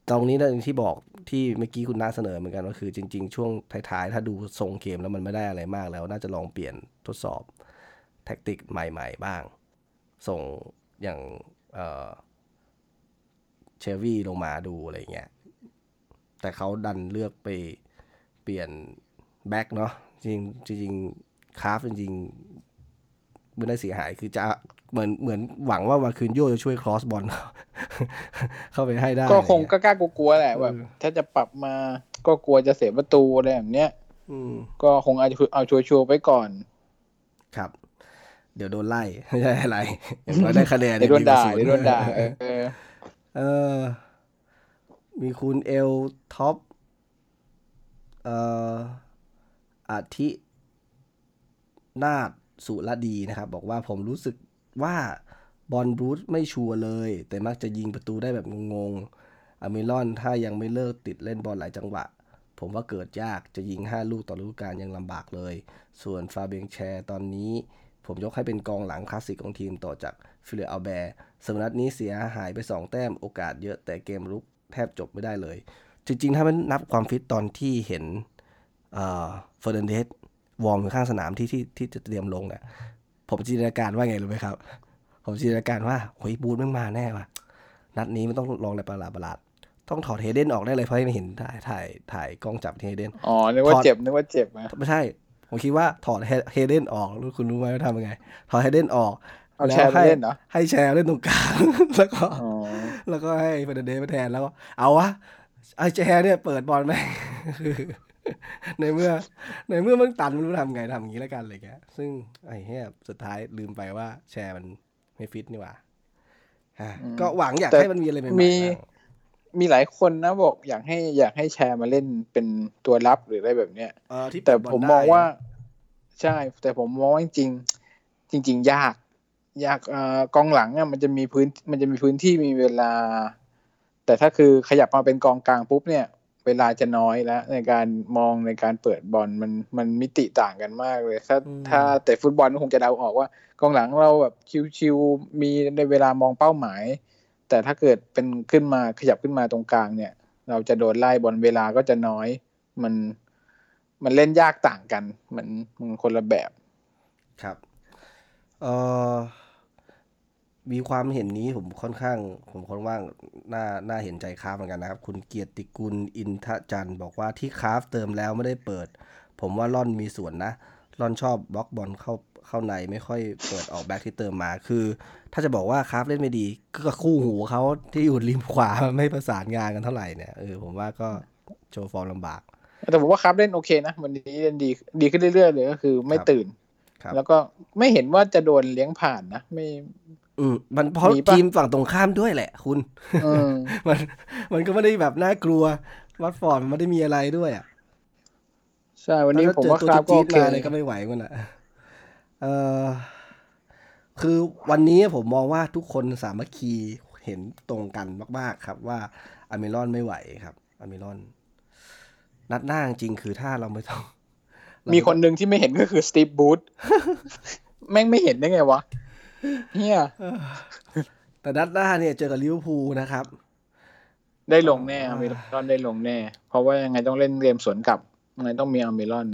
ตรงนี้นะที่บอกที่เมื่อกี้คุณน้าเสนอเหมือนกันก็คือจริง ๆ ช่วงท้ายๆ ถ้าดูทรงเกมแล้วมันไม่ได้อะไรมากแล้ว น่าจะลองเปลี่ยนทดสอบแท็กติกใหม่ ๆ บ้าง ส่งอย่างเชวี่ลงมาดูอะไรเงี้ย แต่เขาดันเลือกไปเปลี่ยนแบ็กเนาะจริงจริงคราฟจริงๆไม่ได้เสียหายคือจะ เหมือนเหมือนหวังว่าวาคืนโยจะช่วยครอสบอลเข้าไปให้ได้ ก็คงอะไรกเงี้ยล้ากลัวๆแหละแบบเออถ้าจะปรับมาก็กลัวจะเสียประตูอะไรแบบเนี้ยอืมก็คงเอาเอาชัวร์ๆไปก่อน ครับ เดี๋ยวโดนไล่ไม่ใช่อะไรอย่างน้อยได้คะแนนเดี๋ยวโดนด่ากว่ศูเดี๋ยวโดนด่าเออเออเออ มีคุณเอลท็อปเอ่ออาทินาฏสุรดีนะครับ บอกว่าผมรู้สึก ว่าบอลบรูซไม่ชัวร์เลย แต่มักจะยิงประตูได้แบบงงๆอามิลอนถ้ายังไม่เลิกติดเล่นบอลหลายจังหวะ ผมว่าเกิดยากจะยิง 5 ลูกต่อฤดูกาลยังลำบากเลย ส่วนฟาเบียงแชร์ตอนนี้ ผมยกให้เป็นกองหลังคลาสสิกของทีมต่อจากฟิลิปป์ อัลแบร์สำหรับนัดนี้เสียหายไป 2 แต้มโอกาสเยอะแต่เกมรุกแทบจบไม่ได้เลย จริงๆ ถ้ามันนับความฟิตตอนที่เห็นเฟอร์นันเดสวอร์มอยู่ข้างสนามที่ที่ที่จะเตรียมลงเนี่ย ผมจินตนาการว่าไงรู้ไหมครับ ผมจินตนาการว่าโอ้ยบรูซไม่งมาแน่ว่ะนัดนี้มันต้องลองอะไรประหลาดประหลาดๆต้องถอดเฮเดนออกได้เลยเพราะไม่เห็นถ่ายถ่ายถ่ายกล้องจับเฮเดนอ๋อนึกว่าถอดเจ็บนึกว่าเจ็บนะไม่ใช่ ผมคิดว่าถอดเฮเดนออกรู้คุณรู้ไหมว่าทำยังไง ถอดเฮเดนออกเอาแชร์ไปให้เล่นเหรอให้แชร์เล่นตรงกลางแล้วก็อ๋อแล้วก็ให้เฟอร์นันเดสมาแทนแล้วก็เอาวะไอ้แชร์เนี่ยเปิดบอลไหมคือ ในเมื่อ ในเมื่อมันตันไม่รู้ทำไงทำอย่างนี้แล้วกันอะไรเงี้ย ซึ่งไอ้เหี้ยสุดท้ายลืมไปว่าแชร์มันไม่ฟิตนี่หว่าฮะก็หวังอยากให้มันมีอะไรใหม่ๆมีบ้างมีหลายคนนะบอกอยากให้อยากให้แชร์มาเล่นเป็นตัวรับหรืออะไรแบบเนี้ยเออที่แต่เปิดบลผมได้มองว่า ใช่ แต่ผมมองว่าจริงๆจริง ๆ ยาก ยากเอ่อกองหลังอะมันจะมีพื้นมันจะมีพื้นที่มีเวลา แต่ถ้าคือขยับมาเป็นกองกลางปุ๊บเนี่ย เวลาจะน้อยแล้ว ในการมองในการเปิดบอลมันมันมิติต่างกันมากเลย ถ้าถ้าแต่ฟุตบอลก็คงจะเดาออกว่ากองหลังเราแบบชิวๆมีในเวลามองเป้าหมาย แต่ถ้าเกิดเป็นขึ้นมาขยับขึ้นมาตรงกลางเนี่ย เราจะโดนไล่บอลเวลาก็จะน้อย มันมันเล่นยากต่างกัน มันมันคนละแบบครับ เออ มีความเห็นนี้ผมค่อนข้าง ผมค่อนข้างน่าน่าเห็นใจคราฟเหมือนกันนะครับ คุณเกียรติกุลอินทจันทร์บอกว่าที่คราฟเติมแล้วไม่ได้เปิด ผมว่าล่อนมีส่วนนะล่อนชอบบล็อกบอลเข้าเข้าในไม่ค่อยเปิดออกแบ็คที่เติมมาคือ ถ้าจะบอกว่าคราฟเล่นไม่ดีก็คู่หูเขาที่อยู่ริมขวาไม่ประสานงานกันเท่าไหร่เนี่ยเออผมว่าก็โชว์ฟอร์มลำบากแต่ผมว่าคราฟเล่นโอเคนะวันนี้เล่นดีดีขึ้นเรื่อยๆเลยก็คือไม่ตื่น แล้วก็ไม่เห็นว่าจะโดนเลี้ยงผ่านนะไม่ อืมมันเพราะมีปะทีมฝั่งตรงข้ามด้วยแหละ คุณอืมมัน มันก็ไม่ได้แบบน่ากลัว วัตฟอร์ดมันไม่ได้มีอะไรด้วยอะใช่วันนี้ถ้ผมว่าเจอครับก็ตัวโอเคจี๊ดๆมาเลยก็ไม่ไหวมันอะเออคือวันนี้ผมมองว่าทุกคนสามัคคีเห็นตรงกันมาก ๆ ครับว่าอเมรอนไม่ไหวครับอเมรอน นัดหน้าจริงๆคือถ้าเราไม่ต้องเรา มีคนหนึ่งที่ไม่เห็นก็คือสตีฟบูธแม่งไม่เห็นได้ไงวะเฮียแต่นัดหน้าเนี่ยเจอกับลิเวอร์พูลนะครับ ได้ลงแน่อเมรอนได้ลงแน่ เพราะว่ายังไงต้องเล่นเกมสวนกลับยังไงต้องมีอเมรอน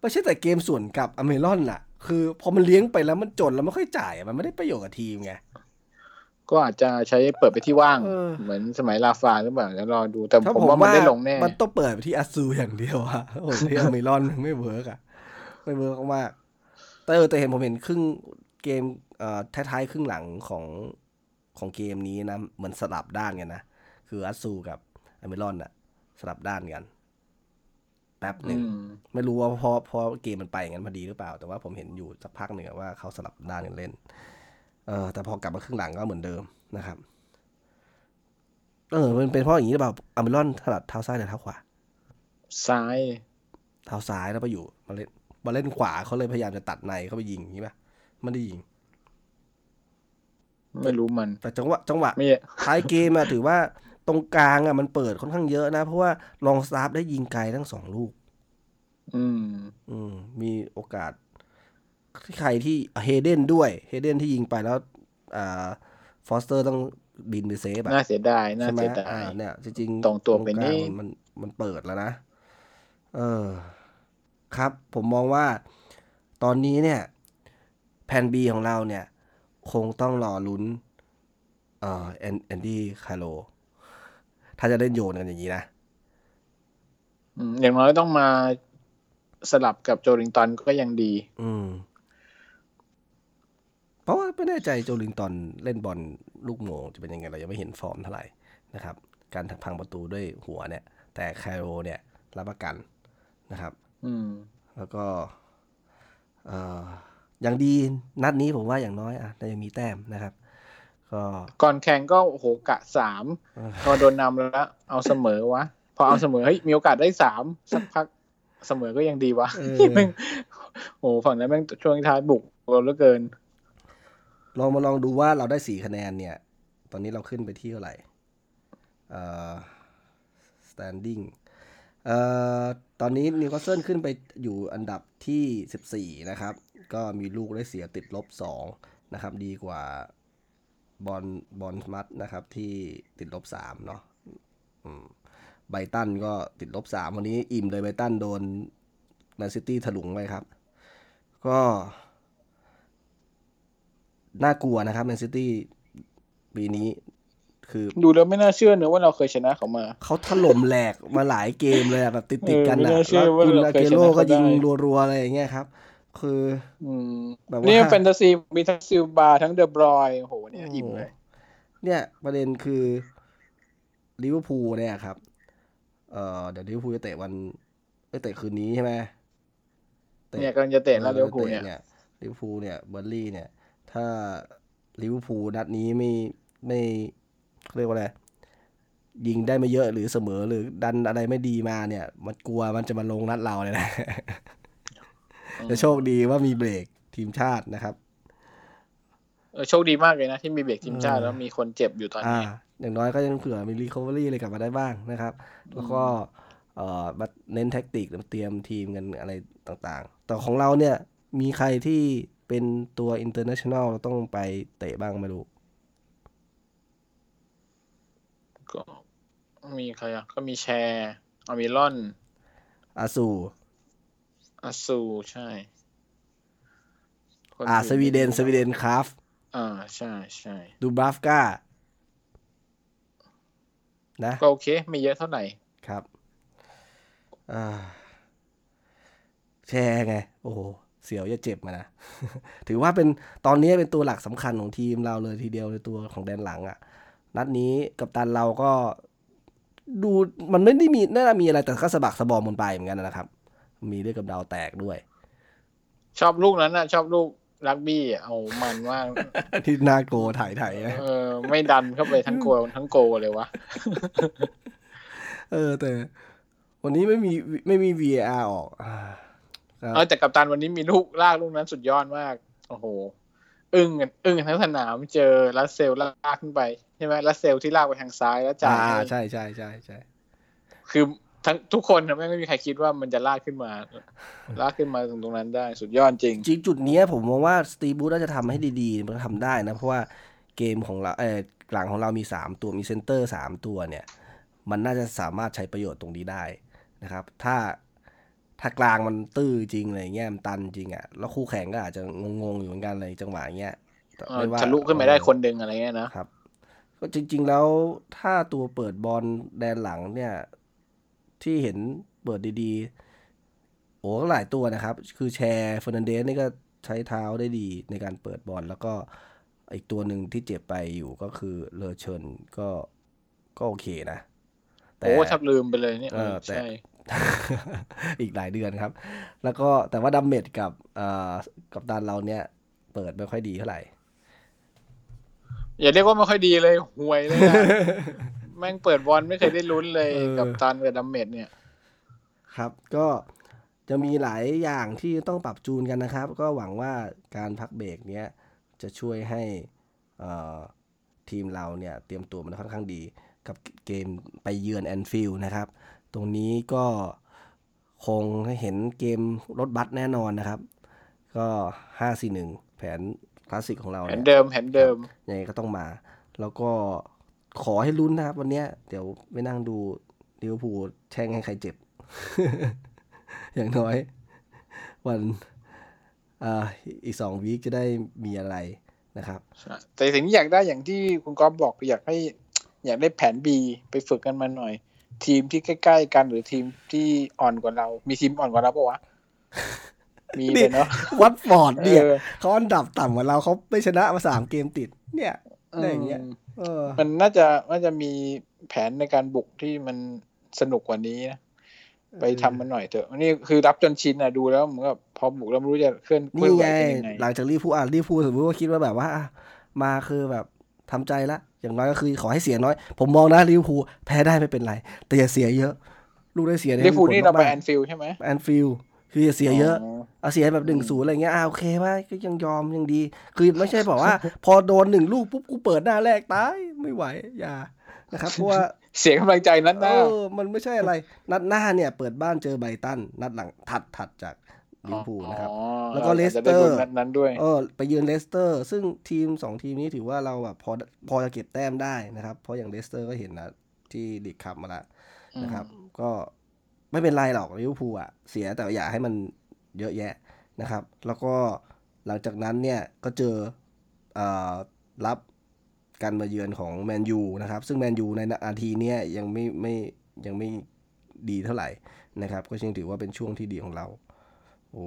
ไม่ใช่แต่เกมสวนกลับอเมรอนน่ะ คือพอมันเลี้ยงไปแล้วมันจนแล้วไม่ค่อยจ่ายอะมันไม่ได้ประโยชน์กับทีมไง ก็อาจจะใช้เปิดไปที่ว่างเออเหมือนสมัยลาฟาหรือเปล่าแล้วรอดูแต่ถ้าผมผมว่ามันว่าได้ลงแน่มันต้องเปิดไปที่อาซูอย่างเดียวอะโอ้โหที่อเมรอนไม่ work อะไม่ work มากๆแต่เออแต่เห็นผมเห็นครึ่งเกมเอ่อท้ายๆครึ่งหลังของของเกมนี้นะเหมือนสลับด้านกันนะ คืออาซูกับอเมรอนอะสลับด้านกันแป๊บหนึ่งอืมไม่รู้ว่าเพราะเพราะเกมมันไปอย่างนั้นพอดีหรือเปล่า แต่ว่าผมเห็นอยู่สักพักหนึ่งอะว่าเขาสลับด้านกันเล่น เออแต่พอกลับมาครึ่งหลังก็เหมือนเดิมนะครับ เออ มันเป็นเพราะอย่างนี้หรือเปล่าอเมรอนถนัดเท้าซ้ายหรือเท้าขวา ซ้าย เท้าซ้ายแล้วไปอยู่มาเล่นมาเล่นขวาเขาเลยพยายามจะตัดในเข้าไปยิงอย่างนี้ป่ะไม่ได้ยิง ไม่รู้มัน แต่จังหวะจังหวะไม่ท้ายเกมอะถือว่าตรงกลางอะมันเปิดค่อนข้างเยอะนะ เพราะว่าลองสตาฟฟ์ได้ยิงไกลทั้งสองลูก อืม อืม มีโอกาสที่ ใครที่เฮเดนด้วยเฮเดนที่ยิงไปแล้วอ่าฟอสเตอร์ต้องบินไปเซฟอะน่าเสียดายน่าใช่ไหมเสียดาอ่ายเนี่ยจริงๆตรงตัวไปกลานี่มันมันเปิดแล้วนะ เออ ครับ ผมมองว่าตอนนี้เนี่ย แผน B ของเราเนี่ย คงต้องรอลุ้น เอ่อแอนแอนดี้คาโล ถ้าจะเล่นโยนกันอย่างนี้นะอืมอย่างน้อยต้องมาสลับกับโจลิงตันก็ยังดี อืม เพราะว่าไม่แน่ใจโจลิงตันเล่นบอลลูกโมงจะเป็นยังไงเรายังไม่เห็นฟอร์มเท่าไหร่นะครับ การพังประตูด้วยหัวเนี่ย แต่คาโรเนี่ยรับประกันนะครับ อืม แล้วก็เอ่ออย่างดีนัดนี้ผมว่าอย่างน้อยอะน่าจะมีแต้มนะครับ ก็ก่อนแข่งก็โอ้โหกะสามเออพอโดนนำแล้ว เอาเสมอวะ พอเอาเสมอเฮ้ยมีโอกาสได้สามสักพักเสมอก็ยังดีวะเออแม่งโอ้โหฝั่งนั้นแม่งช่วงท้ายบุกเราเหลือเกิน ลองมาลองดูว่าเราได้สี่คะแนนเนี่ย ตอนนี้เราขึ้นไปที่เท่าไหร่เอ่อ standing เอ่อตอนนี้นิวคาสเซิลขึ้นไปอยู่อันดับที่ 14 นะครับ ก็มีลูกได้เสียติดลบ 2 นะครับ ดีกว่าบอร์นบอร์นมัธนะครับที่ติดลบ 3 เนาะไบรท์ตันก็ติดลบ 3 วันนี้อิ่มเลยไบรท์ตันโดนแมนซิตี้ถลุงไปครับ ก็ น่ากลัวนะครับแมนซิตี้ปีนี้ คือดูแล้วไม่น่าเชื่อเนอะว่าเราเคยชนะเขามา เขาถล่มแหลกมาหลายเกมเลยอะแบบติดติดๆกันเออไม่นะน่าเชื่แล้อวว่าคุณเราอาเคยเกชนะโร่ก็เขาได้ยิงรัวๆอะไรอย่างเงี้ยครับ คืออืมแบบว่านี่แฟนตาซีมีทั้งซิลวาทั้งเดอบรอยน์โอ้โหเนี่ยอิ่มเลยเนี่ย ประเด็นคือลิเวอร์พูลเนี่ยครับ เอ่อเดี๋ยวลิเวอร์พูลจะเตะวันเอ้ยเตะคืนนี้ใช่ไหมตะเนี่ยกำลังจะเตะแล้วลิเวอร์พูลเนี่ยลิเวอร์พูลเนี่ยเบิร์นลีย์เนี่ย ถ้าลิเวอร์พูลนัดนี้ไม่ไม่เรียกว่าอะไรยิงได้ไม่เยอะหรือเสมอหรือดันอะไรไม่ดีมาเนี่ย มันกลัวมันจะมาลงนัดเราเลยนะแต่โชคดีว่ามีเบรกทีมชาตินะครับเออโชคดีมากเลยนะ ที่มีเบรกทีมชาติเออแล้วมีคนเจ็บอยู่ตอนอ่านี้อย่างน้อยก็ยังเผื่อมี recovery อะไรกลับมาได้บ้างนะครับ แล้วก็เอ่อมาเน้นแท็กติกเตรียมทีมกันอะไรต่างๆ แต่ของเราเนี่ยมีใครที่ เป็นตัว international ต้องไปเตะบ้างไม่รู้ ก็ มีใครอะ ก็มีแชร์อามิลอน อาซู อาซูใช่คนอ่าอื่นสวีเดนสวีเดนคราฟอ่าใช่ใช่ดูบราฟกานะ ก็โอเค ไม่เยอะเท่าไหร่ ครับ อ่า แชร์ไง โอ้โห เสียวจะเจ็บมานะ ถือว่าเป็นตอนนี้เป็นตัวหลักสำคัญของทีมเราเลยทีเดียวในตัวของแดนหลังอะ่ะ นัดนี้กับตันเราก็ดูมันไม่ได้มีน่าจะมีอะไรแต่ก็สะบักสะบอมบนไปเหมือนกันนะครับ มีเรื่องกับดาวแตกด้วย ชอบลูกนั้นนะชอบลูกรักบี้อะเอามันมากที่หนาโกถ่ายถ่ายนะเออ ไม่ดันเข้าไปทั้งโกลทั้งโกลเลยวะเออแต่ วันนี้ไม่มีไม่มี VAR ออกอ่าครับ เออแต่กัปตันวันนี้มีลูกลากลูกนั้นสุดยอดมาก โอ้โห อึ้งกันอึ้งกันทั้งสนามเจอรัสเซลลากขึ้นไปใช่ไหมรัสเซลที่ลากไปทางซ้ายแล้วจ่ายอ่าให้ใช่ใช่ใช่ใช่คือทั้งทุกคนนะไม่ไม่มีใครคิดว่ามันจะลากขึ้นมา ลากขึ้นมาตรงตรงนั้นได้สุดยอดจริง จริงจุดเนี้ยผมมองว่าสตีบูธน่าจะทำให้ดีๆ มันก็ทำได้นะ เพราะว่าเกมของเราเออหลังของเรามี3ตัวมีเซนเตอร์3ตัวเนี่ย มันน่าจะสามารถใช้ประโยชน์ตรงนี้ได้นะครับ ถ้า ถ้ากลางมันตื้อจริงอะไรเงี้ยมันตันจริงอะ่ะแล้วคู่แข่งก็อาจจะงงๆอยู่เหมือนกันเลยจังหวะเงี้ยเออไม่ว่าทะลุขึ้นไปได้คนหนึ่งอะไรเงี้ยนะครับ ก็จริง ๆ แล้วถ้าตัวเปิดบอลแดนหลังเนี่ย ที่เห็นเปิดดีๆโอ้ก็หลายตัวนะครับ คือแชร์เฟอร์นันเดสนี่ก็ใช้เท้าได้ดีในการเปิดบอลแล้วก็อีกตัวหนึ่งที่เจ็บไปอยู่ก็คือเลอเชิญก็ก็โอเคนะ แต่โอ้ทับลืมไปเลยเนี่ยเออแต่ใช่ อีกหลายเดือนครับ แล้วก็แต่ว่าดัมเมตต์กับเอ่อกัปตันเราเนี่ย เปิดไม่ค่อยดีเท่าไหร่ อย่าเรียกว่าไม่ค่อยดีเลยห่วยเลยนะแม่งเปิดบอลไม่เคยได้ลุ้นเลยเออกัปตันกับดัมเมตต์เนี่ย ครับก็จะมีหลายอย่างที่ต้องปรับจูนกันนะครับ ก็หวังว่าการพักเบรกเนี้ยจะช่วยให้เอ่อทีมเราเนี่ย เตรียมตัวมันค่อนข้างดี กับเกมไปเยือนแอนฟิลด์นะครับ ตรงนี้ก็คงให้เห็นเกมรถบัสแน่นอนนะครับ ก็5-4-1แผนคลาสสิกของเราแผเนี่นยเดิมแผนเดิมยังไงก็ต้องมา แล้วก็ขอให้ลุ้นนะครับ วันเนี้ยเดี๋ยวไปนั่งดูลิเวอร์พูลแช่งให้ใครเจ็บ อย่างน้อย วันอ่าอีกสองวีคจะได้มีอะไรนะครับ แต่สิ่งที่อยากได้อย่างที่คุณก๊อฟบอกอยากให้ อยากได้แผน B ไปฝึกกันมาหน่อย ทีมที่ใกล้ๆกันหรือทีมที่อ่อนกว่าเรา มีทีมอ่อนกว่าเราปะวะมีเลยเนาะวัตฟอร์ดเนี่ยเออเขาอันดับต่ำกว่าเราเขาไม่ชนะมาสามเกมติด เนี่ยได้อย่างเงี้ยอืมเออมันน่าจะน่าจะมีแผนในการบุกที่มันสนุกกว่านี้นะไปทำมันหน่อยเถอะนี่คือรับจนชินอะดูแล้วเหมือนกับพอบุกแล้วไม่รู้จะเคลื่อนเคลื่อนี่นไหวไงกันยังไงหลังจากรีพูลอะรีพูลสมมติว่าคิดว่าแบบว่าอะมาคือแบบ ทำใจละ อย่างน้อยก็คือขอให้เสียน้อย ผมมองนะลิเวอร์พูลแพ้ได้ไม่เป็นไร แต่อย่าเสียเยอะ ลูกได้เสียเนี่ยลิเวอร์พูลนี่เราไปมีผลแอนฟิลด์ใช่ไหมแอนฟิลด์คืออย่าเสียเยอะอ๋อเอาเสียแบบหนึ่งศูนย์อะไรเงี้ยอ่าโอเคว่าก็ยังยอมยังดี คือไม่ใช่บอกว่า พอโดนหนึ่งลูกปุ๊บกูเปิดหน้าแลกตายไม่ไหวอย่านะครับเพราะว่าเสียกำลังใจนัดหน้าเออมันไม่ใช่อะไร นัดหน้าเนี่ย เปิดบ้านเจอไบรตันนัดหลังถัดถัดจาก ลิเวอร์พูลนะครับอ๋อแล้วก็าจะได้เลสเตอร์ลุ้นนัดนั้นด้วยเออไปเยือนเลสเตอร์ ซึ่งทีมสองทีมนี้ถือว่าเราแบบพอพอจะเก็บแต้มได้นะครับ เพราะอย่างเลสเตอร์ก็เห็นนะที่ลีกคัพมาแล้วนะครับ ก็ไม่เป็นไรหรอกลิเวอร์พูลอะเสียแต่อย่าให้มันเยอะแยะนะครับ แล้วก็หลังจากนั้นเนี่ยก็เจอเอ่อรับการมาเยือนของแมนยูนะครับ ซึ่งแมนยูในนาทีเนี้ยยังไม่ไม่ยังไม่ดีเท่าไหร่นะครับ ก็ยังถือว่าเป็นช่วงที่ดีของเรา โอ้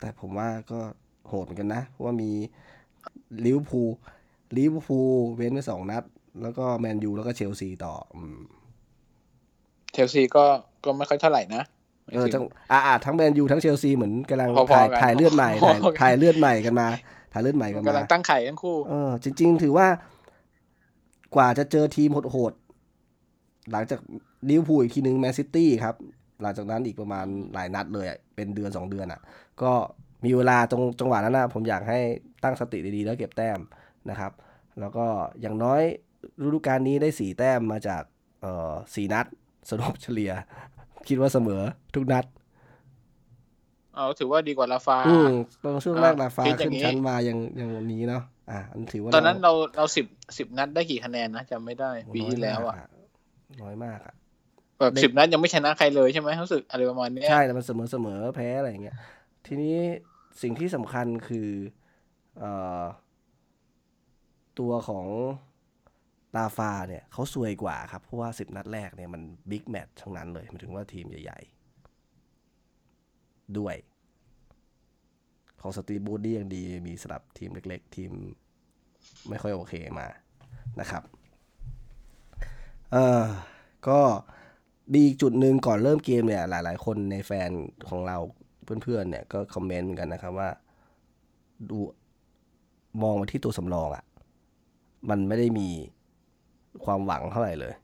แต่ผมว่าก็โหดเหมือนกันนะ เพราะว่ามีลิเวอร์พูลลิเวอร์พูลเว้นไปสองนัด แล้วก็แมนยูแล้วก็เชลซีต่ออืมเชลซีก็ก็ไม่ค่อยเท่าไหร่นะเออทั้งอ่าอ่าทั้งแมนยูทั้งเชลซีเหมือนกำลังพอๆถ่ายกันถ่ายเลือดใหม่พอถ่ายๆกันถ่ายเลือดใหม่กันมา ถ่ายเลือดใหม่กันกำลัมางตั้งไข่ทั้งคู่เออจริง ๆ ถือว่ากว่าจะเจอทีมโหดๆหลังจากลิเวอร์พูลอีกทีนึงแมนซิตี้ครับ หลังจากนั้นอีกประมาณหลายนัดเลยอะเป็นเดือนสองเดือนอะ ก็มีเวลาตรงจังหวะนั้นนะผมอยากให้ตั้งสติดีๆแล้วเก็บแต้มนะครับ แล้วก็อย่างน้อยฤดูกาลนี้ได้สี่แต้มมาจากเอ่อสี่นัดสรุปเฉลี่ย คิดว่าเสมอทุกนัดเอาถือว่าดีกว่าราฟาอืมตอนช่วงแรกอะราฟาคิดอย่าขึ้นชั้นมายังยังวันนี้เนาะอะอันถือว่าตอนนั้นเราเราสิบสิบนัดได้กี่คะแนนนะจำไม่ได้ปีที่แล้วอะน้อยมากอะ แบบเล็กสิบนัดยังไม่ชนะใครเลยใช่ไหมรู้สึกอะไรประมาณเนี้ยใช่แต่มันเสมอเสมอแพ้อะไรอย่างเงี้ยทีนี้สิ่งที่สำคัญคือเอ่อตัวของลาฟาเนี่ยเขาซวยกว่าครับ เพราะว่าสิบนัดแรกเนี่ยมันบิ๊กแมตช์ทั้งนั้นเลยหมายถึงว่าทีมใหญ่ ๆ ด้วย ของสตรีบูดดี้ยังดีมีสลับทีมเล็ก ๆ ทีมไม่ค่อยโอเคมานะครับ เออก็ มีอีกจุดหนึ่งก่อนเริ่มเกมเนี่ย หลาย ๆ คนในแฟนของเราเพื่อนๆเนี่ยก็คอมเมนต์เหมือนกันนะครับว่า ดูมองมาที่ตัวสำรองอะ่ะ มันไม่ได้มีความหวังเท่าไหร่เลย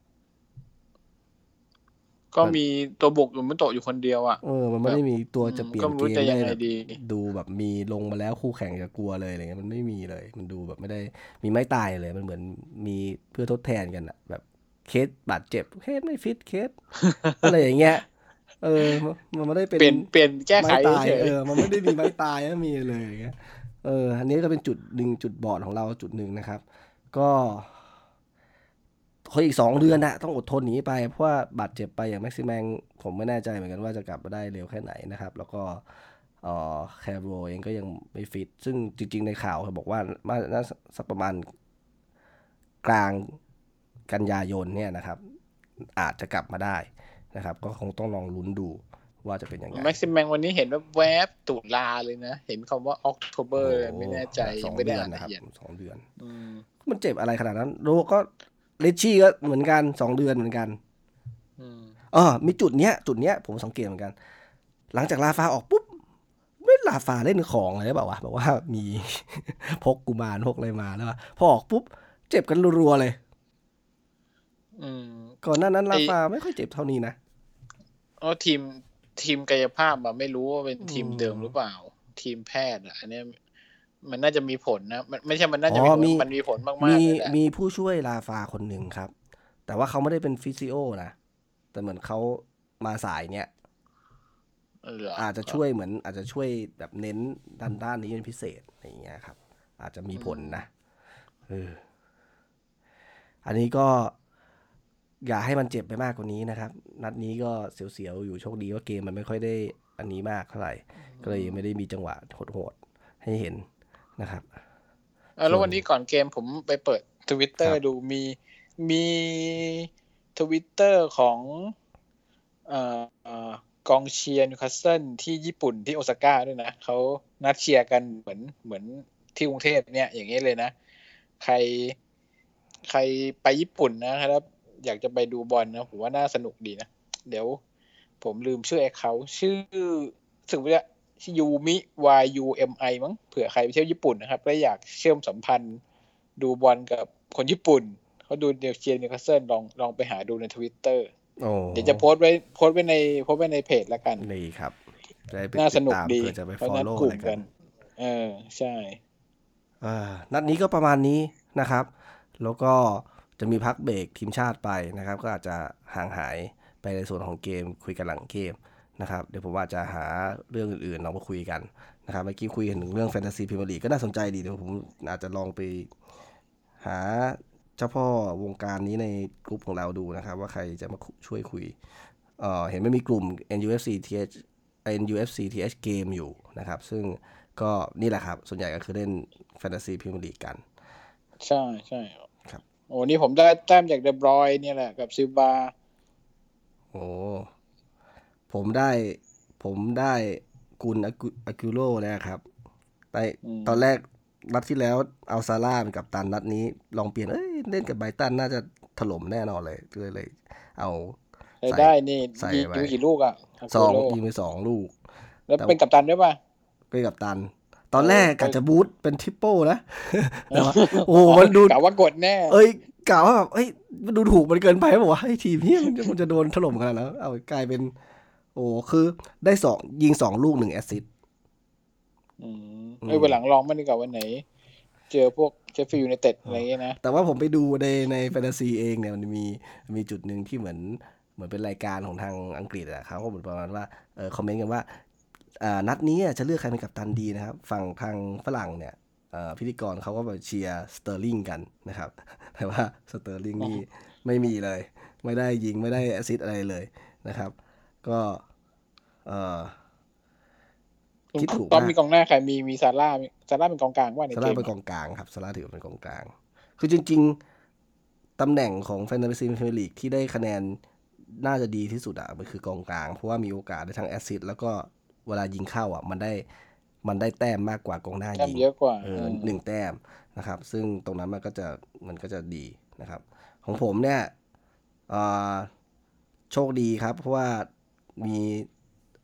ก็มีตัวบุกอยู่มันโตะอยู่คนเดียวอะเออมันไม่ได้มีตัวจะเปลี่ยก็นไม่เกรู้มจะยัได้งไงแบบดีดูแบบมีลงมาแล้วคู่แข่งจะกลัวเลยอะไรเงี้ยมันไม่มีเลย มันดูแบบไม่ได้มีไม้ตายเลย มันเหมือนมีเพื่อทดแทนกันอะแบบ เคสบาดเจ็บเคสไม่ฟิตเคสอะไรอย่างเงี้ยเออ มันไม่ได้เป็นเปลี่ยนเปลี่ยนแก้ไขไม้ตายเฉยเออ มันไม่ได้มีไม้ตายไม่มีเลยอย่างเงี้ยเออ อันนี้ก็เป็นจุดหนึ่งจุดบอดของเราจุดหนึ่งนะครับ ก็คนอีกสองเดือนนะต้องอดทนหนีไป เพราะว่าบาดเจ็บไปอย่างแม็กซิแมงผมไม่แน่ใจเหมือนกันว่าจะกลับมาได้เร็วแค่ไหนนะครับ แล้วก็เอ่อแคโรเองก็ยังไม่ฟิต ซึ่งจริง ๆ ในข่าวเขาบอกว่ามาน่าสักประมาณกลาง กันยายนเนี่ยนะครับ อาจจะกลับมาได้นะครับ ก็คงต้องลองลุ้นดูว่าจะเป็นยังไงแม็กซิมแมงวันนี้เห็นว่าแวบๆตุลาเลยนะ เห็นคำว่าออกโทเบอร์ไม่แน่ใจสยัองงไม่ได้เดือนอ่านนะคละรับเอียดสองเดือนอืมมันเจ็บอะไรขนาดนั้นโรก็เลชชี่ก็เหมือนกันสองเดือนเหมือนกันอืมเออมีจุดเนี้ย จุดเนี้ยผมสังเกตเหมือนกัน หลังจากลาฟาออกปุ๊บไม่ลาฟาเล่นของอะไรแบบว่าวะแบบว่ามีพกกุมารพกอะไรมาแล้วอะพอออกปุ๊บ เจ็บกันรัวๆเลย อืมก่อนหน้านั้นไอ้ลาฟาไม่ค่อยเจ็บเท่านี้นะอ๋อทีมทีมกายภาพอะไม่รู้ว่าเป็นทีมอืมเดิมหรือเปล่า ทีมแพทย์อะอันเนี้ยมันน่าจะมีผลนะมันไม่ใช่มันน่าจะอ๋มีอผลมีมันมีผลมากๆมีเลยแหละมีผู้ช่วยลาฟาคนหนึ่งครับ แต่ว่าเขาไม่ได้เป็นฟิสิโอนะแต่เหมือนเขามาสายเนี้ยเหรออาจจะช่วยเหมือน อาจจะช่วยแบบเน้นด้านด้านนี้เป็นพิเศษอะไรอย่างเงี้ยครับ อาจจะมีผลนะเอออันนี้ก็ อย่าให้มันเจ็บไปมากกว่านี้นะครับ นัดนี้ก็เสียวๆ อยู่โชคดีว่าเกมมันไม่ค่อยได้อันนี้มากเท่าไหร่ ก็เลยยังไม่ได้มีจังหวะโหดๆ ให้เห็นนะครับเออแล้วส่วนวันนี้ก่อนเกมผมไปเปิดทวิตเตอร์ครับดูมีมีทวิตเตอร์ของเอ่อเอ่อกองเชียร์นิวคาสเซิลที่ญี่ปุ่นที่โอซาก้าด้วยนะเขานัดเชียร์กันเหมือนเหมือนที่กรุงเทพเนี่ยอย่างนี้เลยนะ ใครใครไปญี่ปุ่นนะครับ อยากจะไปดูบอลนะผมว่าน่าสนุกดีนะ เดี๋ยวผมลืมชื่อแอคเขาชื่อรู้สึกว่าชื่อยูมิ Y U M I มั้งเผื่อใครไปเที่ยวญี่ปุ่นนะครับ แล้วอยากเชื่อมสัมพันธ์ดูบอลกับคนญี่ปุ่น เขาดูเดียวเชียร์นิวคาสเซิลลองลองไปหาดูในทวิตเตอร์โอ้เดี๋ยวจะโพสต์ไว้โพสต์ไว้ในโพสต์ไว้ในเพจแล้วกันนี่ครับจะได้ไปน่าสนุกติตามดีเผื่อจะไปเขานัด follow กลุ่อะมไรกักันนเออ ใช่อ่านัดนี้ก็ประมาณนี้นะครับ แล้วก็ จะมีพักเบรกทีมชาติไปนะครับ ก็อาจจะห่างหายไปในส่วนของเกมคุยกันหลังเกมนะครับเดี๋ยวผมว่าจะหาเรื่องอื่นๆลองมาคุยกันนะครับเมื่อกี้คุยถึงเรื่องแฟนตาซีพรีเมียร์ลีกก็น่าสนใจดีเดี๋ยวผมอาจจะลองไปหาเจ้าพ่อวงการนี้ในกลุ่มของเราดูนะครับ ว่าใครจะมาช่วยคุยเออเห็นไม่มีกลุ่ม NUFC TH NUFC TH เกมอยู่นะครับ ซึ่งก็นี่แหละครับ ส่วนใหญ่ก็คือเล่นแฟนตาซีพรีเมียร์ลีกกัน ใช่ใช่ อ้นี่ผมได้แต้มจากเดบรอยเนี่ยแหละกับซิลบาโอ้ผมได้ ผมได้กุนอากุอากิโร่นะครับแต่ตอนแรกนัดที่แล้วเอาซาร่าเป็นกับตันนัดนี้ ลองเปลี่ยนเอ้ยเล่นกับไบรตันน่าจะถล่มแน่นอนเลยเลยเลย เอาได้ได้นี่ใส่ยิงไว้ยิงกี่ลูกอะสองาโกโร่ยิงไปสองลูก แล้วแต่เป็นกัปตันด้วยป่ะเป็นกับตัน ตอนแรกเออกะจะบูทเป็นทริปเปิลนะแต่ว่าโอ้โหมันดูกะว่ากดแน่ เอ้ยกล่าวว่าแบบเอ้ยมันดูถูกมันเกินไปบอกว่าไอ้ยทีมนี้มันจะมันจะโดนถล่มขนาดนั้นเอากลายเป็น โอ้คือได้สองยิงสองลูกหนึ่งแอสซิสต์อืมอืมเอ้ยวันหลังลองมันดีกว่าวันไหน เจอพวกเชฟฟิลด์ยูไนเต็ดอะไรอย่างเงี้ยนะ แต่ว่าผมไปดูในในแฟนตาซีเองเนี่ยมันมีมีจุดหนึ่งที่เหมือนเหมือนเป็นรายการของทางอังกฤษอะเขาก็เหมือนประมาณว่าเออคอมเมนต์กันว่าอ่า นัดนี้จะเลือกใครเป็นกัปตันดีนะครับ ฝั่งทางฝรั่งเนี่ยเอ่อพิธีกรเขาก็แบบเชียร์สเตอร์ลิงกันนะครับ แต่ว่าสเตอร์ลิงนี่ไม่มีเลย ไม่ได้ยิงไม่ได้แอสซิสต์อะไรเลยนะครับ ก็เออคิดถูกตอนมากมีกองหน้าใครมีมีซาร่ามีซาร่าเป็นกองกลางว่าในซาเกร่ามเป็นกอะองกลางครับซาลาห์ถือเป็นกองกลาง คือจริง ๆ ตำแหน่งของแฟนตาซีพรีเมียร์ลีกที่ได้คะแนนน่าจะดีที่สุดอะมันคือกองกลาง เพราะว่ามีโอกาสได้ทั้งแอสซิสต์แล้วก็ เวลายิงเข้าอะ มันได้มันได้แต้มมากกว่ากองหน้าแต้มยิงเยอะกว่าเออหนึ่งแต้มนะครับ ซึ่งตรงนั้นมันก็จะมันก็จะดีนะครับ ของผมเนี่ยเอ่อโชคดีครับ เพราะว่ามี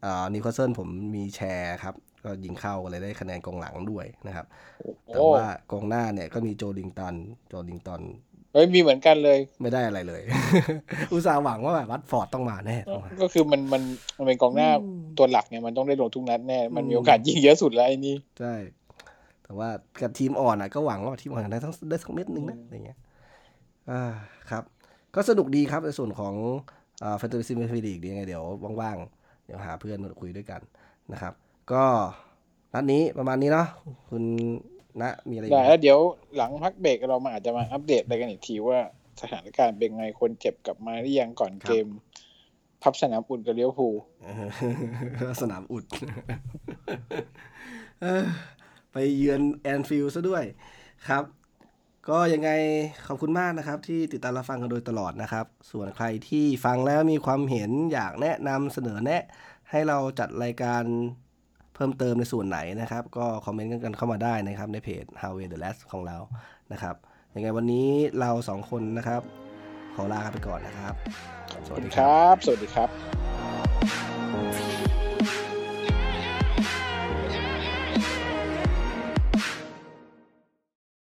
อ่านิวคาสเซิลผมมีแชร์ครับ ก็ยิงเข้าก็เลยได้คะแนนกองหลังด้วยนะครับโอ้แต่ว่ากองหน้าเนี่ยก็มีโจลิงตัน โจลิงตัน เฮ้ยมีเหมือนกันเลย ไม่ได้อะไรเลย อุตส่าห์หวังว่าแบบวัตฟอร์ดต้องมาแน่ต้องมาก็คือมันมันมันเป็นกองหน้าอืมตัวหลักเนี่ยมันต้องได้ลงทุกนัดแน่ มันมีอืมโอกาสยิงเยอะสุดแล้วไอ้นี่ ใช่ แต่ว่ากับทีมอ่อนอะก็หวังว่าทีมอ่อนได้ทั้งได้สักเม็ดหนึ่งนะอะไรเงี้ย อ่าครับ ก็สนุกดีครับในส่วนของอ่าแฟนตาซีเมฟิลีกยังไงเดี๋ยวว่างๆ เดี๋ยวหาเพื่อนมาคุยด้วยกันนะครับ ก็นัดนี้ประมาณนี้เนาะคุณ ณมีอะไรอีกได้ไหมแล้วเดี๋ยวหลังพักเบรกเรามาอาจจะมาอัปเดตอะไรกันอีกทีว่าสถานการณ์เป็นไงคนเจ็บกลับมาหรือยังก่อนเกม พับสนามอุ่นกับเลี้ยวภูลเออสนามอุดเออไปเยือนแอนฟิลด์ซะด้วยครับ ก็ยังไงขอบคุณมากนะครับ ที่ติดตามรับฟังกันโดยตลอดนะครับ ส่วนใครที่ฟังแล้วมีความเห็นอยากแนะนำเสนอแนะ ให้เราจัดรายการเพิ่มเติมในส่วนไหนนะครับ ก็คอมเมนต์กันเข้ามาได้นะครับในเพจ How We The Last ของเรานะครับยังไงวันนี้เราสองคนนะครับ ขอลาไปก่อนนะครับ สวัสดีครับ สวัสดีครับ